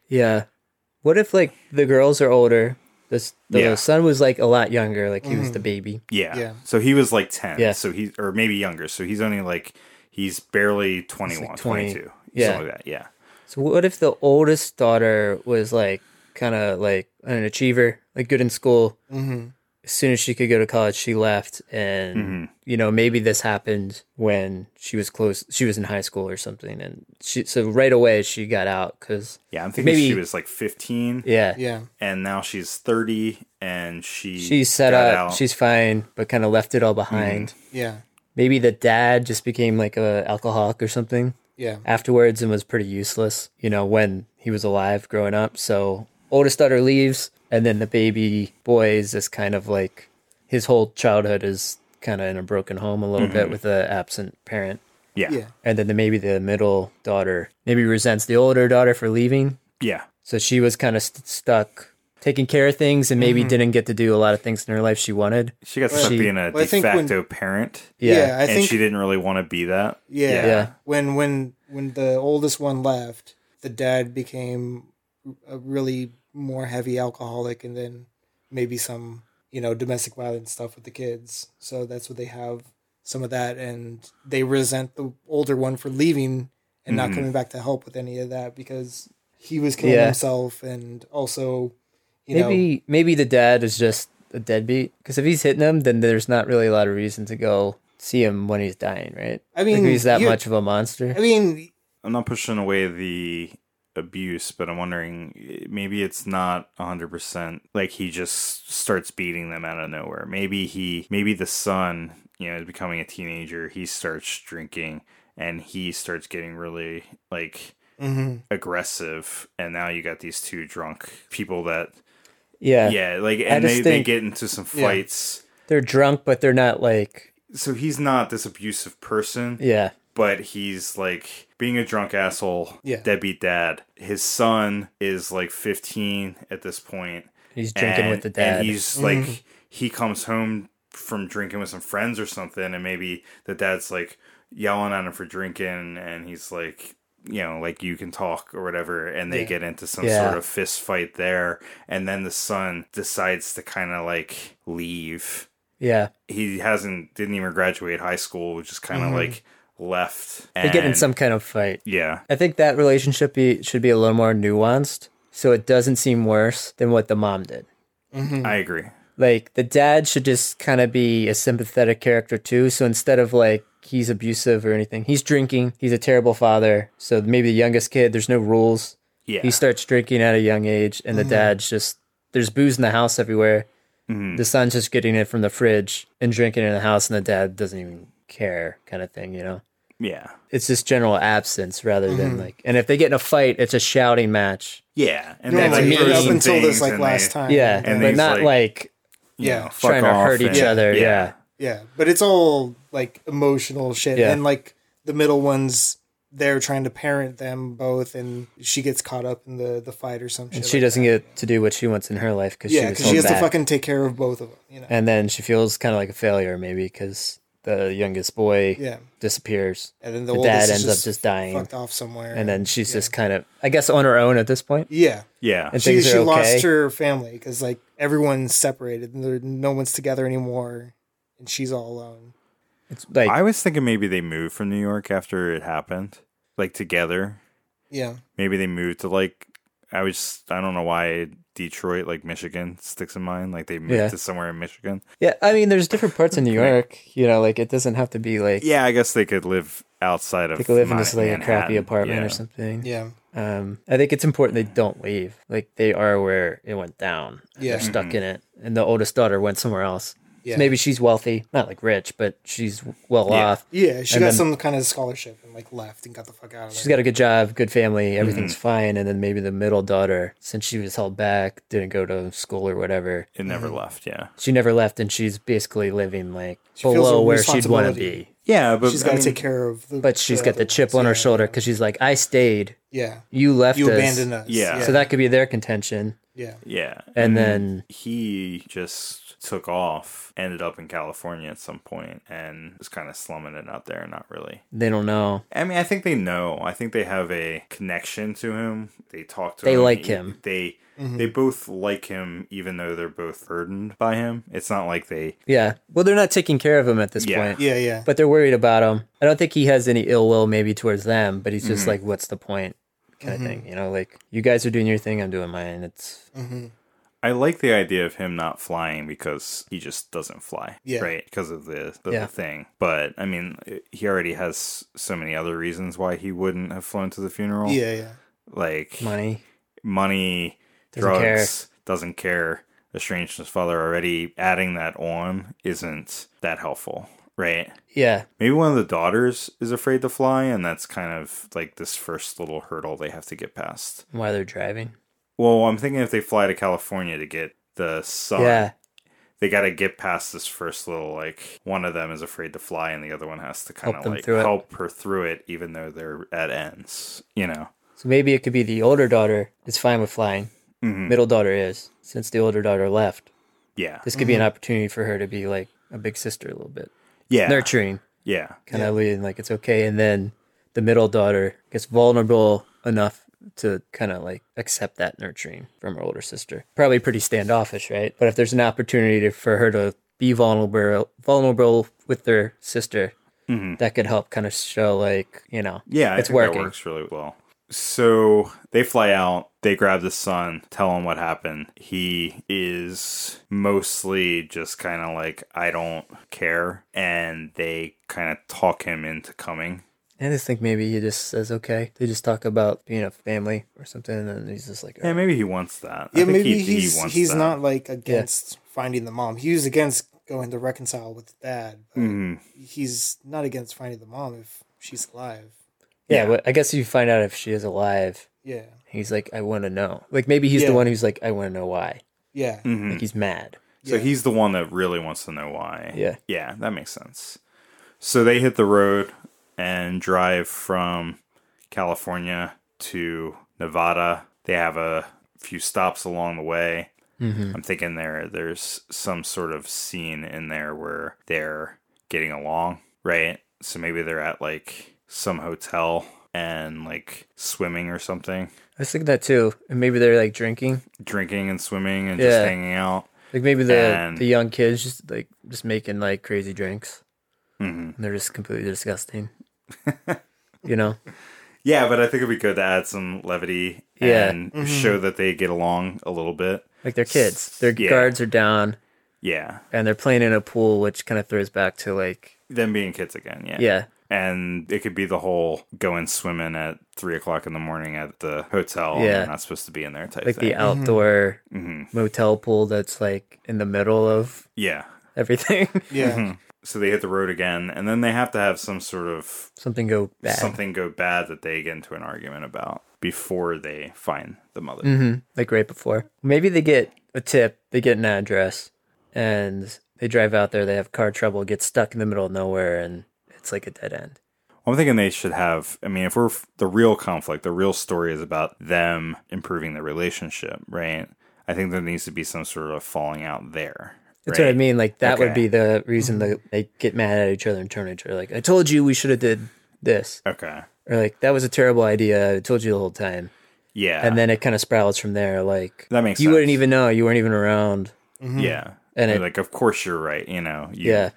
yeah. What if like the girls are older? This the Yeah. son was like a lot younger, like he was the baby. Yeah. Yeah. So he was like 10. Yeah. So he, or maybe younger. So he's only like, he's barely 21, 20. 22. Yeah. Something like that. Yeah. So what if the oldest daughter was like kind of like an achiever, like good in school? hmm As soon as she could go to college, she left, and Mhm. you know maybe this happened when she was close. She was in high school or something, and she so right away she got out because Yeah. I'm thinking Maybe- she was like 15 yeah, yeah and now she's 30 and she, she's set got up, out. she's fine, but kind of left it all behind. yeah Maybe the dad just became like a alcoholic or something. yeah afterwards and was pretty useless, you know, when he was alive growing up. So oldest daughter leaves, and then the baby boy is just kind of like his whole childhood is kind of in a broken home a little bit mm-hmm. with a absent parent. yeah. yeah Yeah. And then the, maybe the middle daughter maybe resents the older daughter for leaving. Yeah. So she was kind of st- stuck taking care of things and maybe mm-hmm. didn't get to do a lot of things in her life she wanted. She got stuck She- being a Well, de think when- facto parent yeah, Yeah. I and think she didn't really want to be that. yeah. Yeah. when when when the oldest one left, the dad became a really more heavy alcoholic, and then maybe some you know domestic violence stuff with the kids. So that's what they have some of that, and they resent the older one for leaving and not Mhm. coming back to help with any of that because he was killing Yeah. himself, and also you know maybe maybe the dad is just a deadbeat because if he's hitting him, then there's not really a lot of reason to go see him when he's dying, right? I mean, like, he's that much of a monster. I mean, I'm not pushing away the abuse, but I'm wondering eh, maybe it's not 100% like he just starts beating them out of nowhere. Maybe he, maybe the son, you know, is becoming a teenager, he starts drinking and he starts getting really like mhm. aggressive. And now you got these two drunk people that, Yeah, yeah, like, and just they, they get into some Yeah. fights. they're drunk, but they're not like So he's not this abusive person. yeah, but he's like being a drunk asshole, Yeah. deadbeat dad. His son is like 15 at this point. he's drinking and, with the dad. And he's like, mm-hmm. he comes home from drinking with some friends or something, and maybe the dad's like yelling at him for drinking, and he's like, you know, like you can talk or whatever, and they Yeah. get into some Yeah. sort of fist fight there, and then the son decides to kind of like leave yeah, he hasn't didn't even graduate high school, which is kind of mm-hmm. like left. they get in some kind of fight. yeah, I think that relationship be, should be a little more nuanced, so it doesn't seem worse than what the mom did. I agree. Like the dad should just kind of be a sympathetic character too. So instead of like he's abusive or anything, he's drinking. He's a terrible father. So maybe the youngest kid, there's no rules. Yeah, He starts drinking at a young age, and the dad's just there's booze in the house everywhere. Mhm. The son's just getting it from the fridge and drinking it in the house, and the dad doesn't even care, kind of thing. You know, yeah, it's just general absence rather than mm-hmm. like. And if they get in a fight, it's a shouting match. yeah. And Normally, then like mean. up until this like last they, time. Yeah, And but not like- like, Yeah. know, trying to off hurt each and- other. Yeah. Yeah, but it's all like emotional shit, Yeah. and like the middle one's they're trying to parent them both, and she gets caught up in the the fight or something. And she like doesn't that. get to do what she wants in her life because yeah, she was because she has back. to fucking take care of both of them. You know. and then she feels kind of like a failure maybe because the youngest boy yeah, disappears and then the, The dad ends up just dying. fucked off somewhere, and then she's yeah. just kind of i guess on her own at this point yeah. Yeah, And She she okay. lost her family because like everyone's separated, and there, no one's together anymore, and she's all alone. it's like I was thinking maybe they moved from New York after it happened, like together. Yeah, Maybe they moved to like I was I don't know why Detroit, like Michigan, sticks in mind. Like they moved Yeah. to somewhere in Michigan. yeah i mean there's different parts of (laughs) new york you know like it doesn't have to be like Yeah, I guess they could live outside of. they could live in Ma- this like a crappy apartment Yeah. or something yeah, um i think it's important they don't leave like they are where it went down Yeah. they're stuck in it and the oldest daughter went somewhere else yeah. So maybe she's wealthy not like rich but she's well Yeah. off Yeah, she And got some kind of scholarship and like left and got the fuck out of there. She's got a good job, good family, everything's Mm-hmm. fine. And then maybe the middle daughter, since she was held back, didn't go to school or whatever, It never Mm-hmm. left. Yeah. she never left, and she's basically living like She below where she'd want to be. Yeah, but she's got to mean, take care of the. But she's got the chip ones. on her Yeah, shoulder because she's like, "I stayed, Yeah, you left you us." abandoned us. Yeah. So that could be their contention. yeah, Yeah, And then he just took off, ended up in California at some point, and was kind of slumming it out there. Not really. they don't know. I mean, I think they know. I think they have a connection to him. They talk to They him. They like him. They mm-hmm. they both like him, even though they're both burdened by him. It's not like they. Yeah. Well, they're not taking care of him at this Yeah. point. yeah, yeah. But they're worried about him. I don't think he has any ill will maybe towards them, but he's just Mm-hmm. like, what's the point? Kind of mm-hmm. thing. You know, like, you guys are doing your thing, I'm doing mine. It's mm-hmm. I like the idea of him not flying because he just doesn't fly, Yeah. right? Because of the the, Yeah. the thing. But I mean, he already has so many other reasons why he wouldn't have flown to the funeral. yeah, yeah. like money. money, Doesn't drugs, doesn't care. Estranged his father already. Adding that on isn't that helpful, right? Yeah. Maybe one of the daughters is afraid to fly, and that's kind of like this first little hurdle they have to get past. Why they're driving. Well, I'm thinking if they fly to California to get the son, Yeah. they got to get past this first little like one of them is afraid to fly, and the other one has to kind of like through it. help her through it, even though they're at ends. You know? So maybe it could be the older daughter is fine with flying. Mhm. Middle daughter is, since the older daughter left. Yeah, This could be an opportunity for her to be like a big sister a little bit. yeah, Nurturing, yeah. kind of leading like it's okay. And then the middle daughter gets vulnerable enough to kind of like accept that nurturing from her older sister. Probably pretty standoffish, right? But if there's an opportunity to, for her to be vulnerable, vulnerable with their sister, mm-hmm. that could help kind of show like you know, Yeah, it's working. works really well. So they fly out, they grab the son, tell him what happened. He is mostly just kind of like, I don't care. And they kind of talk him into coming. I just think maybe he just says okay. They just talk about being a family or something, and he's just like, Yeah, maybe he wants that. I Yeah, think maybe he, he he's wants he's that. not like against finding the mom. He was against going to reconcile with dad. But Mhm. He's not against finding the mom if she's alive. yeah. Yeah. Well, I guess you find out if she is alive. Yeah, He's like, I want to know. Like maybe he's Yeah. the one who's like, I want to know why. yeah, Mhm. Like he's mad. So Yeah. he's the one that really wants to know why. Yeah. Yeah, that makes sense. So they hit the road and drive from California to Nevada. They have a few stops along the way. I'm thinking there there's some sort of scene in there where they're getting along, right? So maybe they're at like some hotel and like swimming or something, I was thinking that too. And maybe they're like drinking. drinking and swimming and just hanging out. Like maybe the And- the young kids just like just making like crazy drinks. hmm And they're just completely disgusting. You know? Yeah, but I think it'd be good to add some levity Yeah. and mm-hmm. show that they get along a little bit. Like they're kids. Their Yeah. guards are down Yeah, and they're playing in a pool, which kind of throws back to like them being kids again. Yeah, yeah. and it could be the whole going swimming at three o'clock in the morning at the hotel. Yeah. and they're not supposed to be in there type Like thing. the outdoor hmm motel pool that's like in the middle of Yeah, everything. yeah. Mm-hmm. So they hit the road again, and then they have to have some sort of Something go bad. something go bad that they get into an argument about before they find the mother. hmm Like right before. Maybe they get a tip, they get an address, and they drive out there. They have car trouble, get stuck in the middle of nowhere, and it's like a dead end. I'm thinking they should have. I mean, if we're the real conflict, the real story is about them improving their relationship, right? I think there needs to be some sort of falling out there. That's what I mean. Like that would be the reason that mm-hmm. they get mad at each other and turn each other. Like I told you we should have did this, Okay. or like that was a terrible idea. I told you the whole time, Yeah. and then it kind of sprouts from there. Like That makes you wouldn't even know. You weren't even around. Mm-hmm. yeah. And And it- like, of course you're right. You know, you Yeah.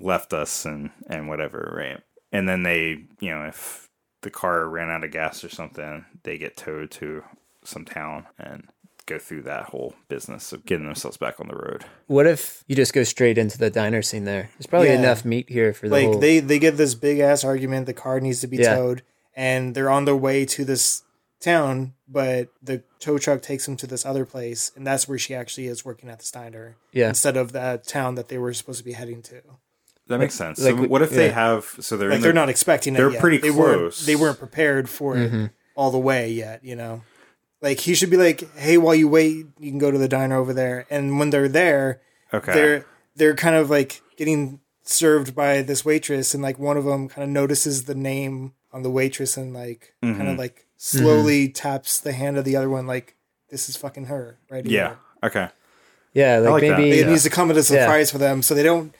left us and and whatever, right? And then they, you know, if the car ran out of gas or something, they get towed to some town and go through that whole business of getting themselves back on the road. What if you just go straight into the diner scene there? There's probably Yeah. enough meat here for the Like whole. they they get this big ass argument. The car needs to be Yeah. towed, and they're on their way to this town. But the tow truck takes them to this other place, and that's where she actually is working at the Steiner yeah. instead of that town that they were supposed to be heading to. That makes sense. like, so what if they have? So they're Like in they're not expecting it. they're yet. pretty they close. Weren't, they weren't prepared for Mm-hmm. all the way yet. You know, like he should be like, "Hey, while you wait, you can go to the diner over there." And when they're there, okay. they're they're kind of like getting served by this waitress, and like one of them kind of notices the name on the waitress and like kind Mm-hmm. of like slowly taps the hand of the other one, like this is fucking her, right? yeah. here." Okay. Yeah, like, like that. maybe it needs to come as a Yeah. surprise for them, so they don't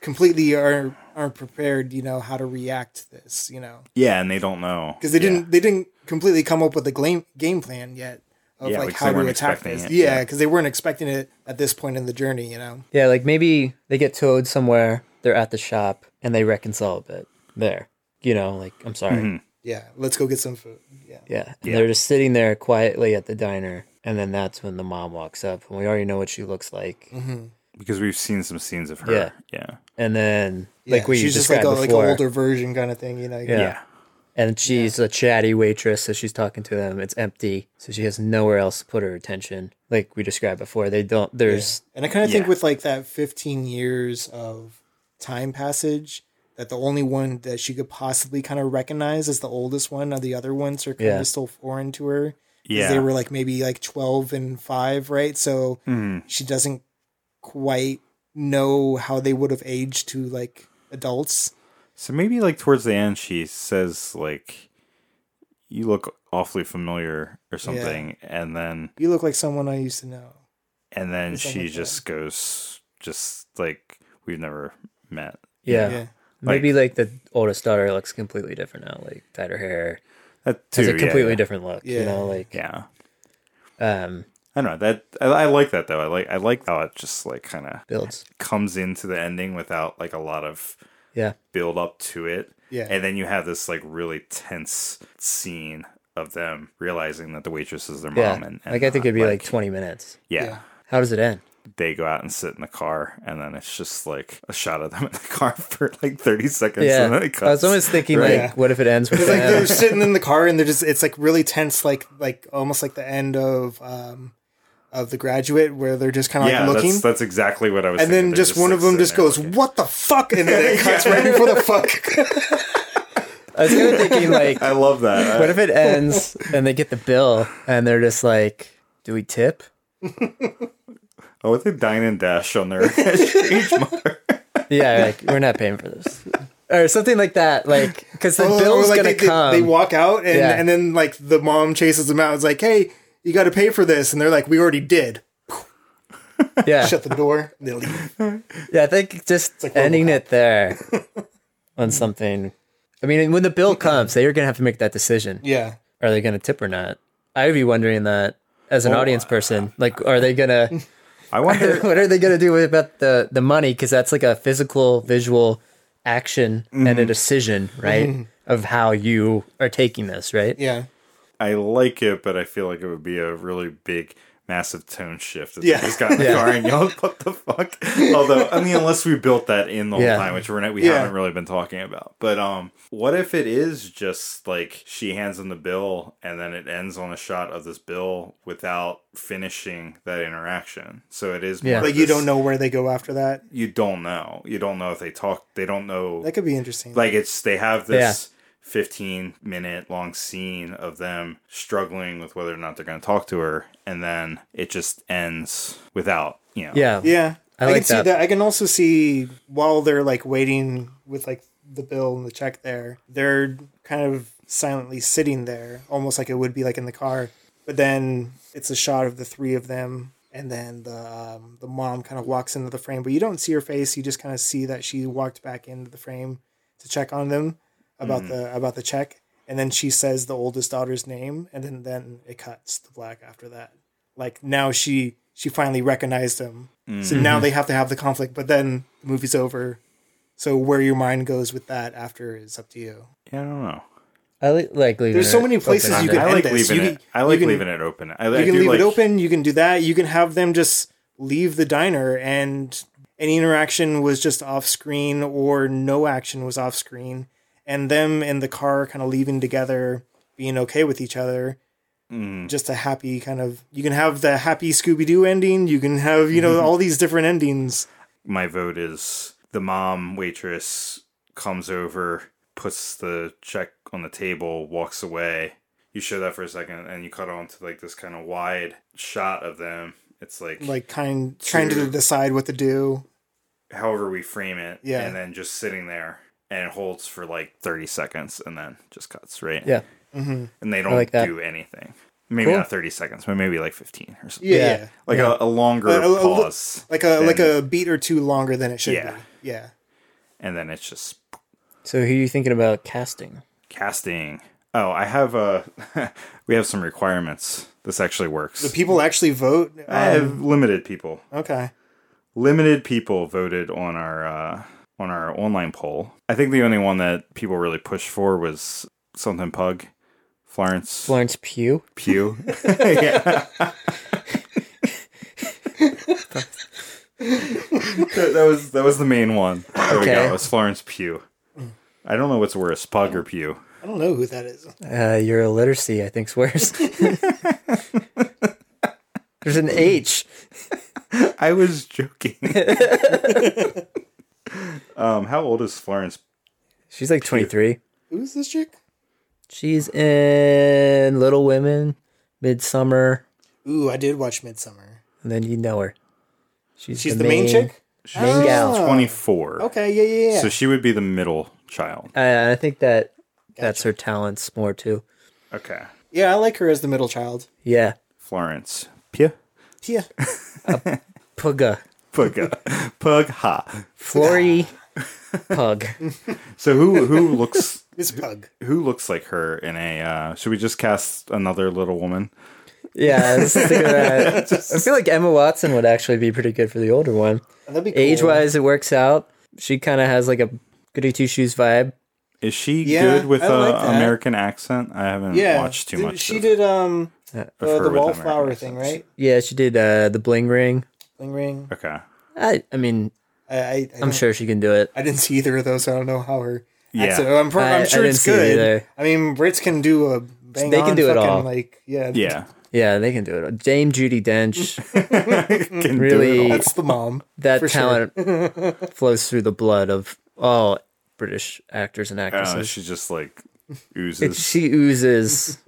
completely are aren't prepared. You know how to react to this. You know Yeah, and they don't know because they Yeah. didn't they didn't completely come up with the game game plan yet of Yeah, like how they to attack this. it, Yeah, yeah. because they weren't expecting it at this point in the journey. You know. Yeah, like maybe they get towed somewhere, they're at the shop, and they reconcile a bit there. You know, like, I'm sorry. Mm-hmm. Yeah, let's go get some food. Yeah. Yeah. And Yeah. they're just sitting there quietly at the diner. And then that's when the mom walks up, and we already know what she looks like. because we've seen some scenes of her. Yeah. Yeah. And then, Yeah, like we she's just like described a, like before, an older version kind of thing, you know. Yeah. Yeah. and she's a chatty waitress, so she's talking to them. It's empty, so she has nowhere else to put her attention. Like we described before, they don't. There's And I kind of think with like that 15 years of time passage, that the only one that she could possibly kind of recognize as the oldest one, of the other ones are kind Yeah. of still foreign to her. Yeah. they were like maybe like 12 and 5, right? So Mhm. she doesn't quite know how they would have aged to like adults. So maybe like towards the end, she says like, "You look awfully familiar" or something, and then You look like someone I used to know. and then she like that. just goes, just like we've never met. yeah. Yeah. Maybe like the oldest daughter looks completely different now, like dyed her hair. That too, Has a completely yeah. different look. You know, like Yeah. um I don't know that I, I like that though. I like I like how it just like kind of builds. comes into the ending without like a lot of Yeah. build up to it. Yeah. And then you have this like really tense scene of them realizing that the waitress is their Yeah. mom. And, and like I think it'd be not, like twenty minutes. yeah. Yeah. How does it end? They go out and sit in the car, and then it's just like a shot of them (laughs) in the car for like thirty seconds. Yeah. and then it I was cuts. almost thinking Right. like Yeah. what if it ends with like they're sitting in the car and they're just it's like really tense, like like almost like the end of um of the graduate where they're just kind of yeah, like looking. that's that's exactly what I was. and thinking. then They're just, one like, of them just goes, looking. "What the fuck?" and then (laughs) it cuts right before the fuck. I was kind of thinking like (laughs) I love that. what if it ends and they get the bill and they're just like, do we tip? (laughs) oh, with the dine and dash on their exchange mark. Yeah, like we're not paying for this. Or something like that, like because the Or- or, bill's like, gonna they, they- come. They, walk out and Yeah. and then like the mom chases them out. It's like, "Hey, you got to pay for this," and they're like, "We already did." yeah, (laughs) Shut the door. They leave. yeah. I think just like ending it there on something. I mean, when the bill comes, they're gonna have to make that decision. Yeah. Are they gonna tip or not? I'd be wondering that as an audience person. Like, are they gonna? (laughs) I wonder. (laughs) what are they gonna do about the the money? Because that's like a physical, visual action and Mm-hmm. a decision, right? Of how you are taking this, right? Yeah. I like it, but I feel like it would be a really big, massive tone shift. If Yeah. just got in the Yeah. car and yelled, "What the fuck?" (laughs) Although, I mean, unless we built that in the whole Yeah. time, which we're not, we Yeah. haven't really been talking about. But um, what if it is just like she hands him the bill, and then it ends on a shot of this bill without finishing that interaction? So it is Yeah. Like you don't know where they go after that. You don't know. You don't know if they talk. They don't know That could be interesting. like it's they have this 15 minute long scene of them struggling with whether or not they're going to talk to her and then it just ends without you know Yeah, yeah. I I, like can see that. that. I can also see while they're like waiting with like the bill and the check there, they're kind of silently sitting there, almost like it would be like in the car. But then it's a shot of the three of them, and then the um, the mom kind of walks into the frame, but you don't see her face. You just kind of see that she walked back into the frame to check on them about mm. the about the check, and then she says the oldest daughter's name, and then then it cuts the black after that. Like now she she finally recognized him, mm. so now mm-hmm. they have to have the conflict. But then the movie's over. So where your mind goes with that after is up to you. Yeah, i don't know I li- like leaving. There's so it many places open you ended. could i like end this. leaving You it can- i like you can- leaving it open i, You I can do leave like, it open. You can do that. You can have them just leave the diner and any interaction was just off screen or no action was off screen. And them in the car kind of leaving together, being okay with each other. Mm. Just a happy kind of. You can have the happy Scooby Doo ending. You can have, you know, all these different endings. my vote is the mom waitress comes over puts the check on the table walks away you show that for a second and you cut on to like this kind of wide shot of them it's like Like, kind trying to True. decide what to do. however we frame it Yeah. and then just sitting there and it holds for like 30 seconds and then just cuts right Yeah, and they don't like do anything maybe Cool. not 30 seconds but maybe like 15 or something Yeah, Yeah. yeah. like Yeah. A, a longer A- a- a pause like a like a beat or two longer than it should Yeah. be. Yeah. and then it's just So who are you thinking about casting? casting oh i have a (laughs) we have some requirements this actually works The people actually vote. i Um, have limited people okay. limited people voted on our uh on our online poll i think the only one that people really pushed for was something pug florence Florence Pugh. Pugh. (laughs) yeah. that, that was that was the main one. There we go. Okay. It was Florence Pugh. I don't know what's worse, Pug or Pugh. I don't know who that is. Uh, your illiteracy, I think, is worse. (laughs) There's an H. I was joking. (laughs) um, how old is Florence? She's like 23. Who's this chick? She's in Little Women, Midsommar, Ooh, I did watch Midsommar. and then you know her. She's, She's the, main, chick. Main gal. Oh. Twenty four. Okay, yeah, yeah, yeah. So she would be the middle child. Uh, I think that that's her talents more too. Okay. yeah, I like her as the middle child. Yeah. Florence (laughs) Pugh. Yeah. Puga. Pug. Pug ha. Flory. Pug. (laughs) So who who looks (laughs) Miss Pug. who looks like her in a? Uh, should we just cast another little woman? Yeah, I, was. (laughs) I feel like Emma Watson would actually be pretty good for the older one. That'd be cool. Age wise, it works out. She kind of has like a goody two shoes vibe. Is she Yeah, good with I a like. American accent? I haven't Yeah, watched too did- much. She of, did um uh, her the with wallflower thing, right? Yeah, she did uh, the bling ring. Bling ring. Okay. I, I mean, I, I, I I'm sure she can do it. I didn't see either of those. So I don't know how her. Yeah. accent- I'm, pro- I- I'm I sure didn't it's see it good. I mean, Brits can do a. Bang They can on do it all. Like yeah, Yeah. Yeah, they can do it. Dame Judi Dench, (laughs) (laughs) Can do it Really- all. That's the mom. that For sure. talent (laughs) flows through the blood of all British actors and Uh, actresses. she just like It, oozes she oozes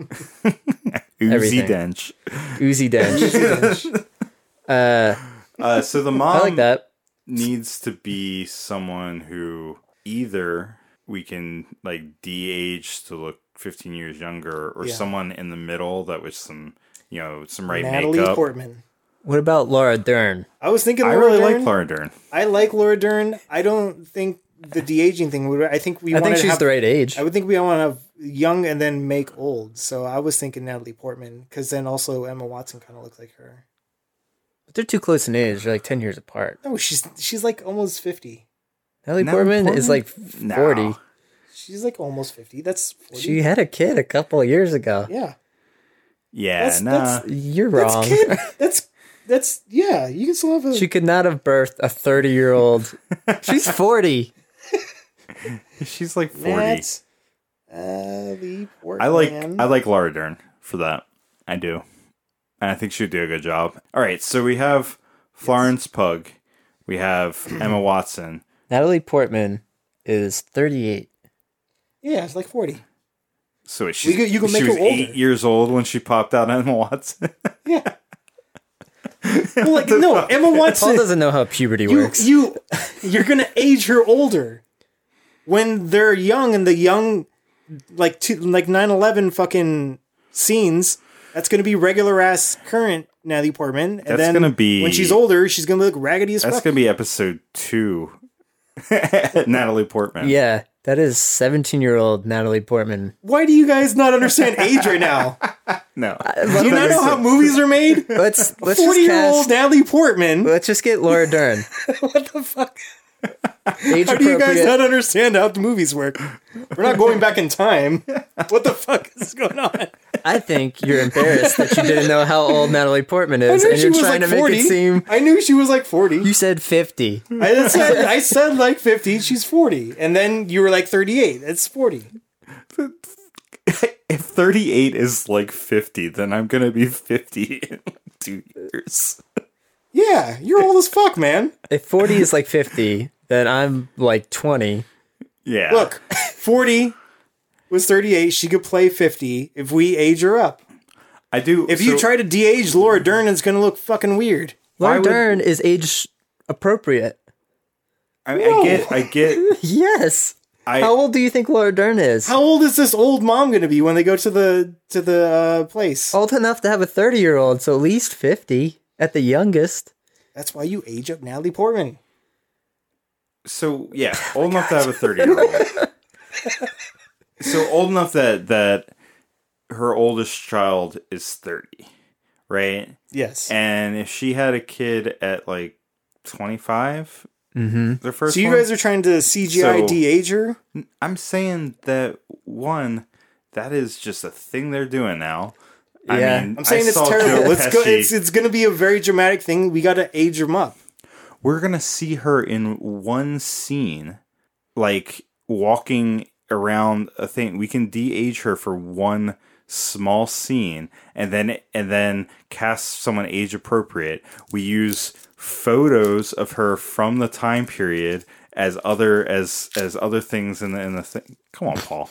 oozy everything. dench. oozy dench. uh, Uh, so the mom I like that. Needs to be someone who either we can like de-age to look 15 years younger or Yeah. someone in the middle that was some you know some right Natalie makeup Portman. What about Laura Dern? I was thinking i really Dern. like laura dern I like Laura Dern. I don't think the de aging thing would. I think we. I think she's have, the right age. I would think we want to have young and then make old. So I was thinking Natalie Portman because then also Emma Watson kind of looks like her. But they're too close in age. They're like 10 years apart. No, she's she's like almost fifty. Natalie Natalie Portman, is Portman? like No. 40. She's like almost fifty. That's 40. She had a kid a couple of years ago. yeah. yeah That's- nah that's- You're That's wrong. kid. (laughs) That's that's yeah. You can still have a. She could not have birthed a 30 year old. (laughs) She's 40. (laughs) she's like 40 Nat- Natalie uh, Portman. i like i like laura dern for that i do and i think she'd do a good job all right so we have florence pug we have (clears throat) emma watson Natalie Portman is 38. Yeah, it's like forty. so she, could- you can she make her was eight years old when she popped out emma watson (laughs) Yeah. well, like no, (laughs) Emma Paul Watson. doesn't know how puberty You works. you (laughs) you're gonna age her older when they're young and the young like two, like 9-11 fucking scenes. That's gonna be regular ass current Natalie Portman, and That's then gonna be- when she's older, she's gonna look raggedy as That's fuck. That's gonna be episode two. (laughs) Natalie Portman. yeah, that is 17 year old Natalie Portman. Why do you guys not understand (laughs) age right now? No. Do you not know how movies are made? (laughs) Let's let's Forty just year old Natalie Portman. let's just get Laura Dern. What the fuck? Age How do you guys not understand how the movies work? We're not going back in time. What the fuck is going on? I think you're embarrassed that you didn't know how old Natalie Portman I is, knew and she you're was trying like to make it seem. I knew she was like forty. You said 50. I said I said like fifty. She's forty, and then you were like thirty-eight. It's forty. (laughs) if 38 is like 50, then I'm gonna be 50 in two years. Yeah, you're old as fuck, man. If 40 is like 50, then I'm like 20. Yeah. Look, forty was thirty-eight. She could play fifty if we age her up. I do. If you try to de-age Laura Dern, it's gonna look fucking weird. Laura would- Dern is age appropriate. I, mean, I get, I get, (laughs) Yes. I, How old do you think Laura Dern is? How old is this old mom gonna be when they go to the to the uh, place? Old enough to have a 30 year old, so at least 50 at the youngest. That's why you age up Natalie Portman. so yeah, old enough to have a 30 year old. (laughs) so old enough that, that her oldest child is 30, right? Yes. And if she had a kid at like 25, Mm-hmm. the first so you one, guys are trying to CGI So- de-age her? I'm saying that one, that is just a thing they're doing now. Yeah. I mean, I'm saying I it's terrible. Joe Let's go. It's it's gonna be a very dramatic thing. We got to age them up. We're gonna see her in one scene, like walking around a thing. We can de-age her for one small scene, and then and then cast someone age appropriate. We use photos of her from the time period as other as as other things in the in the thing. Come on, Paul.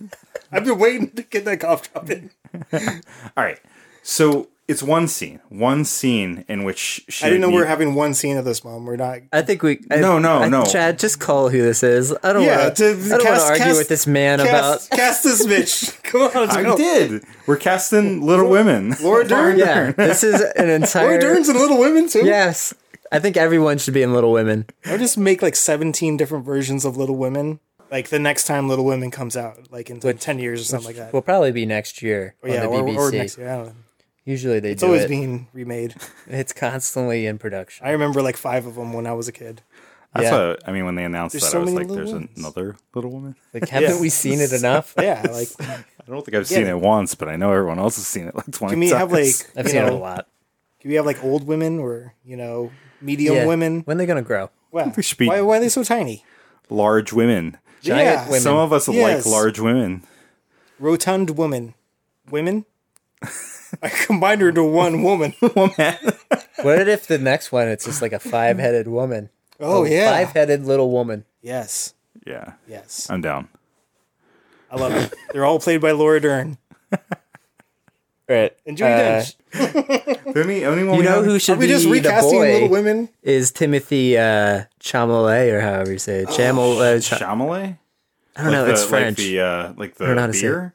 (laughs) I've been waiting to get that cough drop in. (laughs) All right. So it's one scene, one scene in which she. I didn't know would we were having one scene of this, mom. We're not. I think we. I, No, no, I- no. Chad, just call who this is. I don't Yeah, want to to. I don't want to argue cast- with this man Cast, about. (laughs) cast this bitch. (laughs) Come on, let's I go. did. We're casting Little Women. (laughs) Laura Dern. Yeah, this is an entire. Laura Dern's in Little Women too. Yes, I think everyone should be in Little Women. Or just make like 17 different versions of Little Women. Like the next time Little Women comes out, like in 10 years or something like that. We'll probably be next year Or on yeah, the or, BBC. or next year. I don't know. Usually they do. It's do always it. being remade. (laughs) It's constantly in production. I remember like five of them when I was a kid. That's Yeah. what I mean when they announced There's that. so I was many like, "There's Womens. another Little Woman." (laughs) Like, haven't Yeah. we seen it enough? (laughs) Yeah, like I don't think I've seen it. it once, but I know everyone else has seen it like twenty can we times. have like I've you seen it a lot. Can we have like old women or you know medium Yeah. women? When they gonna grow? Wow. They should be- Why, why are they so tiny? large women. Giant Yeah. women. Some of us Yes. like large women. Rotund women. Women? (laughs) I combined her into one woman. (laughs) Woman. (laughs) what if the next one it's just like a five-headed woman? Oh, yeah. five-headed little woman. Yes. Yeah, Yes. I'm down. I love it. They're all played by Laura Dern. Right. And Judi Uh, Dench. The only, only one You we know who should Are we be just the boy Little Women? is Timothy uh, Chalamet or however you say it. Chamel. uh, Ch- Chamelet? I don't know. Like it's French. Like the uh, like the don't know how say beer.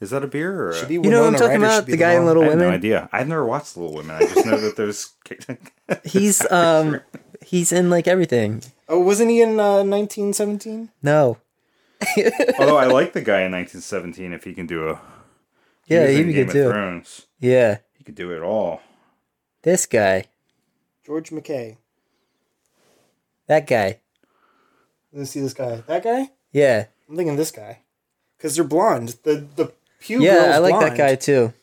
Is that a beer or? A... Be you know what I'm talking Ryder about? The guy in mom. Little I have Women. no idea. I've never watched Little Women. I just know that there's. (laughs) He's um he's in like everything. Oh, wasn't he in uh, 1917? No. Although I (laughs) like the guy in 1917. If he can do a. he Yeah, he'd in be Game good of too. Thrones. Yeah. He could do it all. This guy. George McKay. That guy. Let's see this guy. That guy? Yeah. I'm thinking this guy. Because they're blonde. The the Pew yeah, girl's I like blonde. that guy too.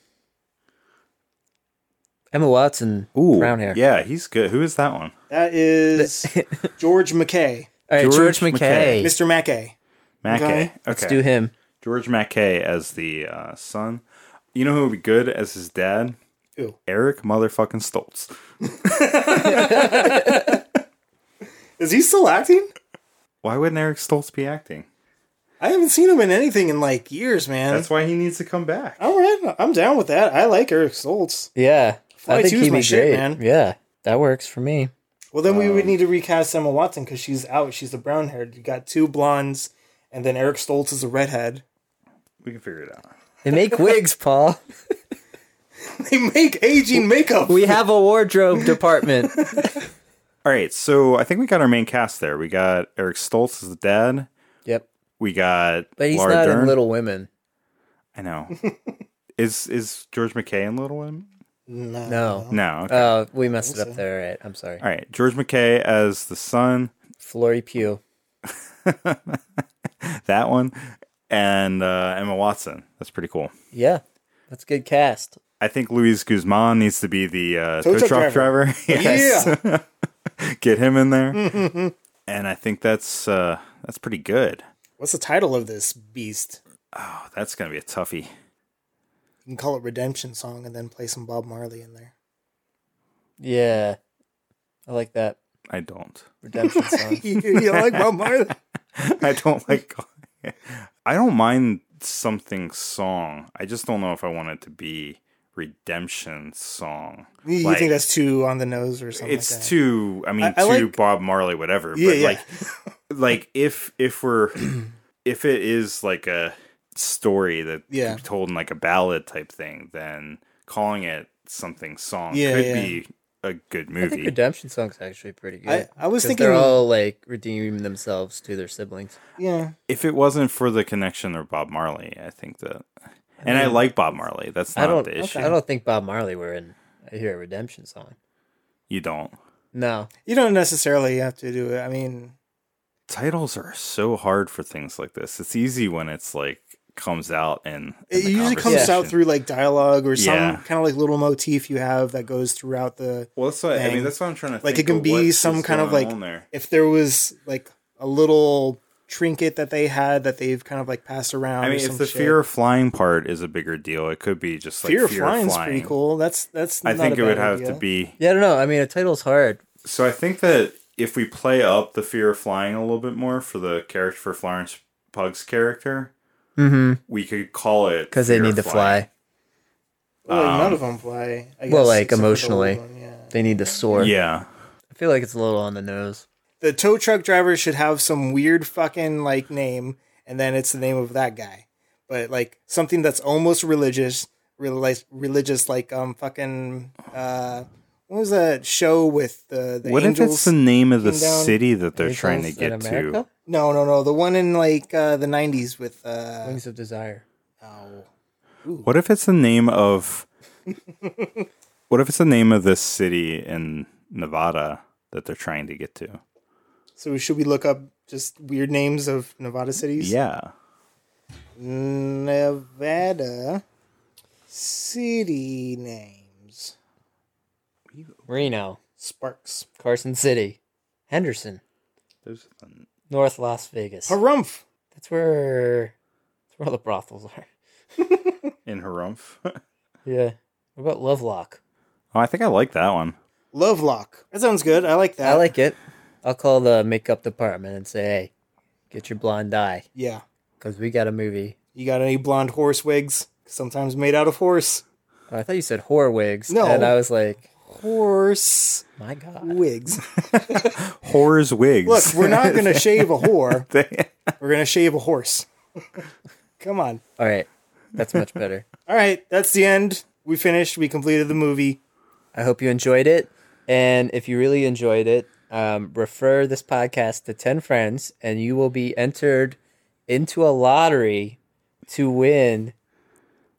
Emma Watson. Ooh, brown hair. Yeah, he's good. Who is that one? That is (laughs) George McKay. All right, George George, McKay. McKay. Mr. McKay. Mackay. Okay. Okay. Let's do him. George McKay as the uh, son. You know who would be good as his dad? Who? Eric motherfucking Stoltz. (laughs) Is he still acting? Why wouldn't Eric Stoltz be acting? I haven't seen him in anything in like years, man. That's why he needs to come back. All right, I'm down with that. I like Eric Stoltz. Yeah. Fly I think he'd my be shit, man. Yeah. That works for me. Well, then we Um, would need to recast Emma Watson because she's out. She's the brown haired. You got two blondes, and then Eric Stoltz is a redhead. We can figure it out. They make wigs, (laughs) Paul. They make aging makeup. We have a wardrobe department. (laughs) All right, so I think we got our main cast there. We got Eric Stoltz as the dad. Yep. We got But he's Laura not Dern. in Little Women. I know. (laughs) is is George McKay in Little Women? no. No. No. Okay. Oh, we messed it up there. All right. I'm sorry. All right, George McKay as the son. Flory Pugh. (laughs) That one, and uh, Emma Watson. That's pretty cool. Yeah. That's a good cast. I think Luis Guzman needs to be the uh, Tow tow truck truck driver. driver. (laughs) Yes. Yeah. Get him in there. and I think that's uh, that's pretty good. What's the title of this beast? Oh, that's gonna be a toughie. You can call it Redemption Song and then play some Bob Marley in there. Yeah. I like that. I don't. Redemption (laughs) song. you, you like Bob Marley? (laughs) I don't like. calling (laughs) it- I don't mind something song. I just don't know if I want it to be redemption song. You, you Like, think that's too on the nose or something? it's like too. I mean, I- I too like- Bob Marley, whatever. Yeah, but yeah. like, (laughs) like if if we're if it is like a story that Yeah. could be told in like a ballad type thing, then calling it something song Yeah, could yeah. be a good movie. I think movie. Redemption song's actually pretty good. I- I was 'Cause thinking- they're all like redeeming themselves to their siblings. Yeah. if it wasn't for the connection of Bob Marley, I think that. And I like Bob Marley. That's I not don't. the issue. I don't think Bob Marley were in. I hear a Redemption song. You don't. No. You don't necessarily have to do it. I mean, Titles are so hard for things like this. It's easy when it's like comes out and it usually comes out through like dialogue or some Yeah. kind of like little motif you have that goes throughout the. Well, that's what I mean. That's what I'm trying to Like think it can be some kind of like there. if there was like a little trinket that they had that they've kind of like passed around. I or mean, some if the shit. fear of flying part is a bigger deal, it could be just like fear fear, of flying is flying. pretty cool. That's that's. I not think a it would have idea. to be. Yeah, I don't know. I mean, a title's hard. So I think that if we play up the fear of flying a little bit more for the character for Florence Pugh's character, Mm-hmm. we could call it Because they need to fly. Well, Um, none of them fly. I well, like, except the emotionally. one, yeah. They need to soar. Yeah, I feel like it's a little on the nose. The tow truck driver should have some weird fucking like name, and then it's the name of that guy. But like something that's almost religious, religious, religious like um fucking uh, what was that show with the the What angels? if it's the name of the down? city that they're trying to get to? No, no, no. The one in like uh, the '90s with uh, Wings of Desire. oh, What if it's the name of? (laughs) what if it's the name of this city in Nevada that they're trying to get to? So should we look up just weird names of Nevada cities? Yeah. Nevada city names. Reno, Sparks. Carson City, Henderson, Those are North Las Vegas. Pahrump. That's where that's where all the brothels are. (laughs) in Pahrump. (laughs) Yeah. What about Lovelock? Oh, I think I like that one. Lovelock. That sounds good. I like that. I like it. I'll call the makeup department and say, "Hey, get your blonde dye Yeah. because we got a movie." You got any blonde horse wigs? Sometimes made out of horse. Oh, I thought you said whore wigs. No. and I was like, Horse "My God." wigs. (laughs) Whores wigs. Look, we're not gonna (laughs) shave a whore. (laughs) We're gonna shave a horse. Come on. All right, that's much better. All right, that's the end. We finished. We completed the movie. I hope you enjoyed it. And if you really enjoyed it, um, refer this podcast to 10 friends, and you will be entered into a lottery to win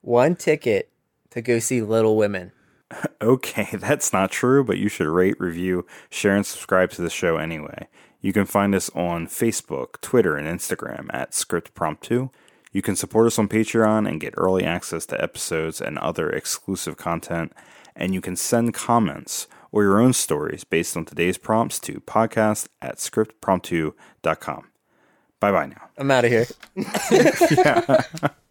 one ticket to go see Little Women. (laughs) Okay, that's not true, but you should rate, review, share, and subscribe to the show anyway. You can find us on Facebook, Twitter, and Instagram at ScriptPrompt2. You can support us on Patreon and get early access to episodes and other exclusive content. And you can send comments or your own stories based on today's prompts to podcast at scriptprompt2.com. Bye bye now. I'm out of here. (laughs) (laughs) (laughs)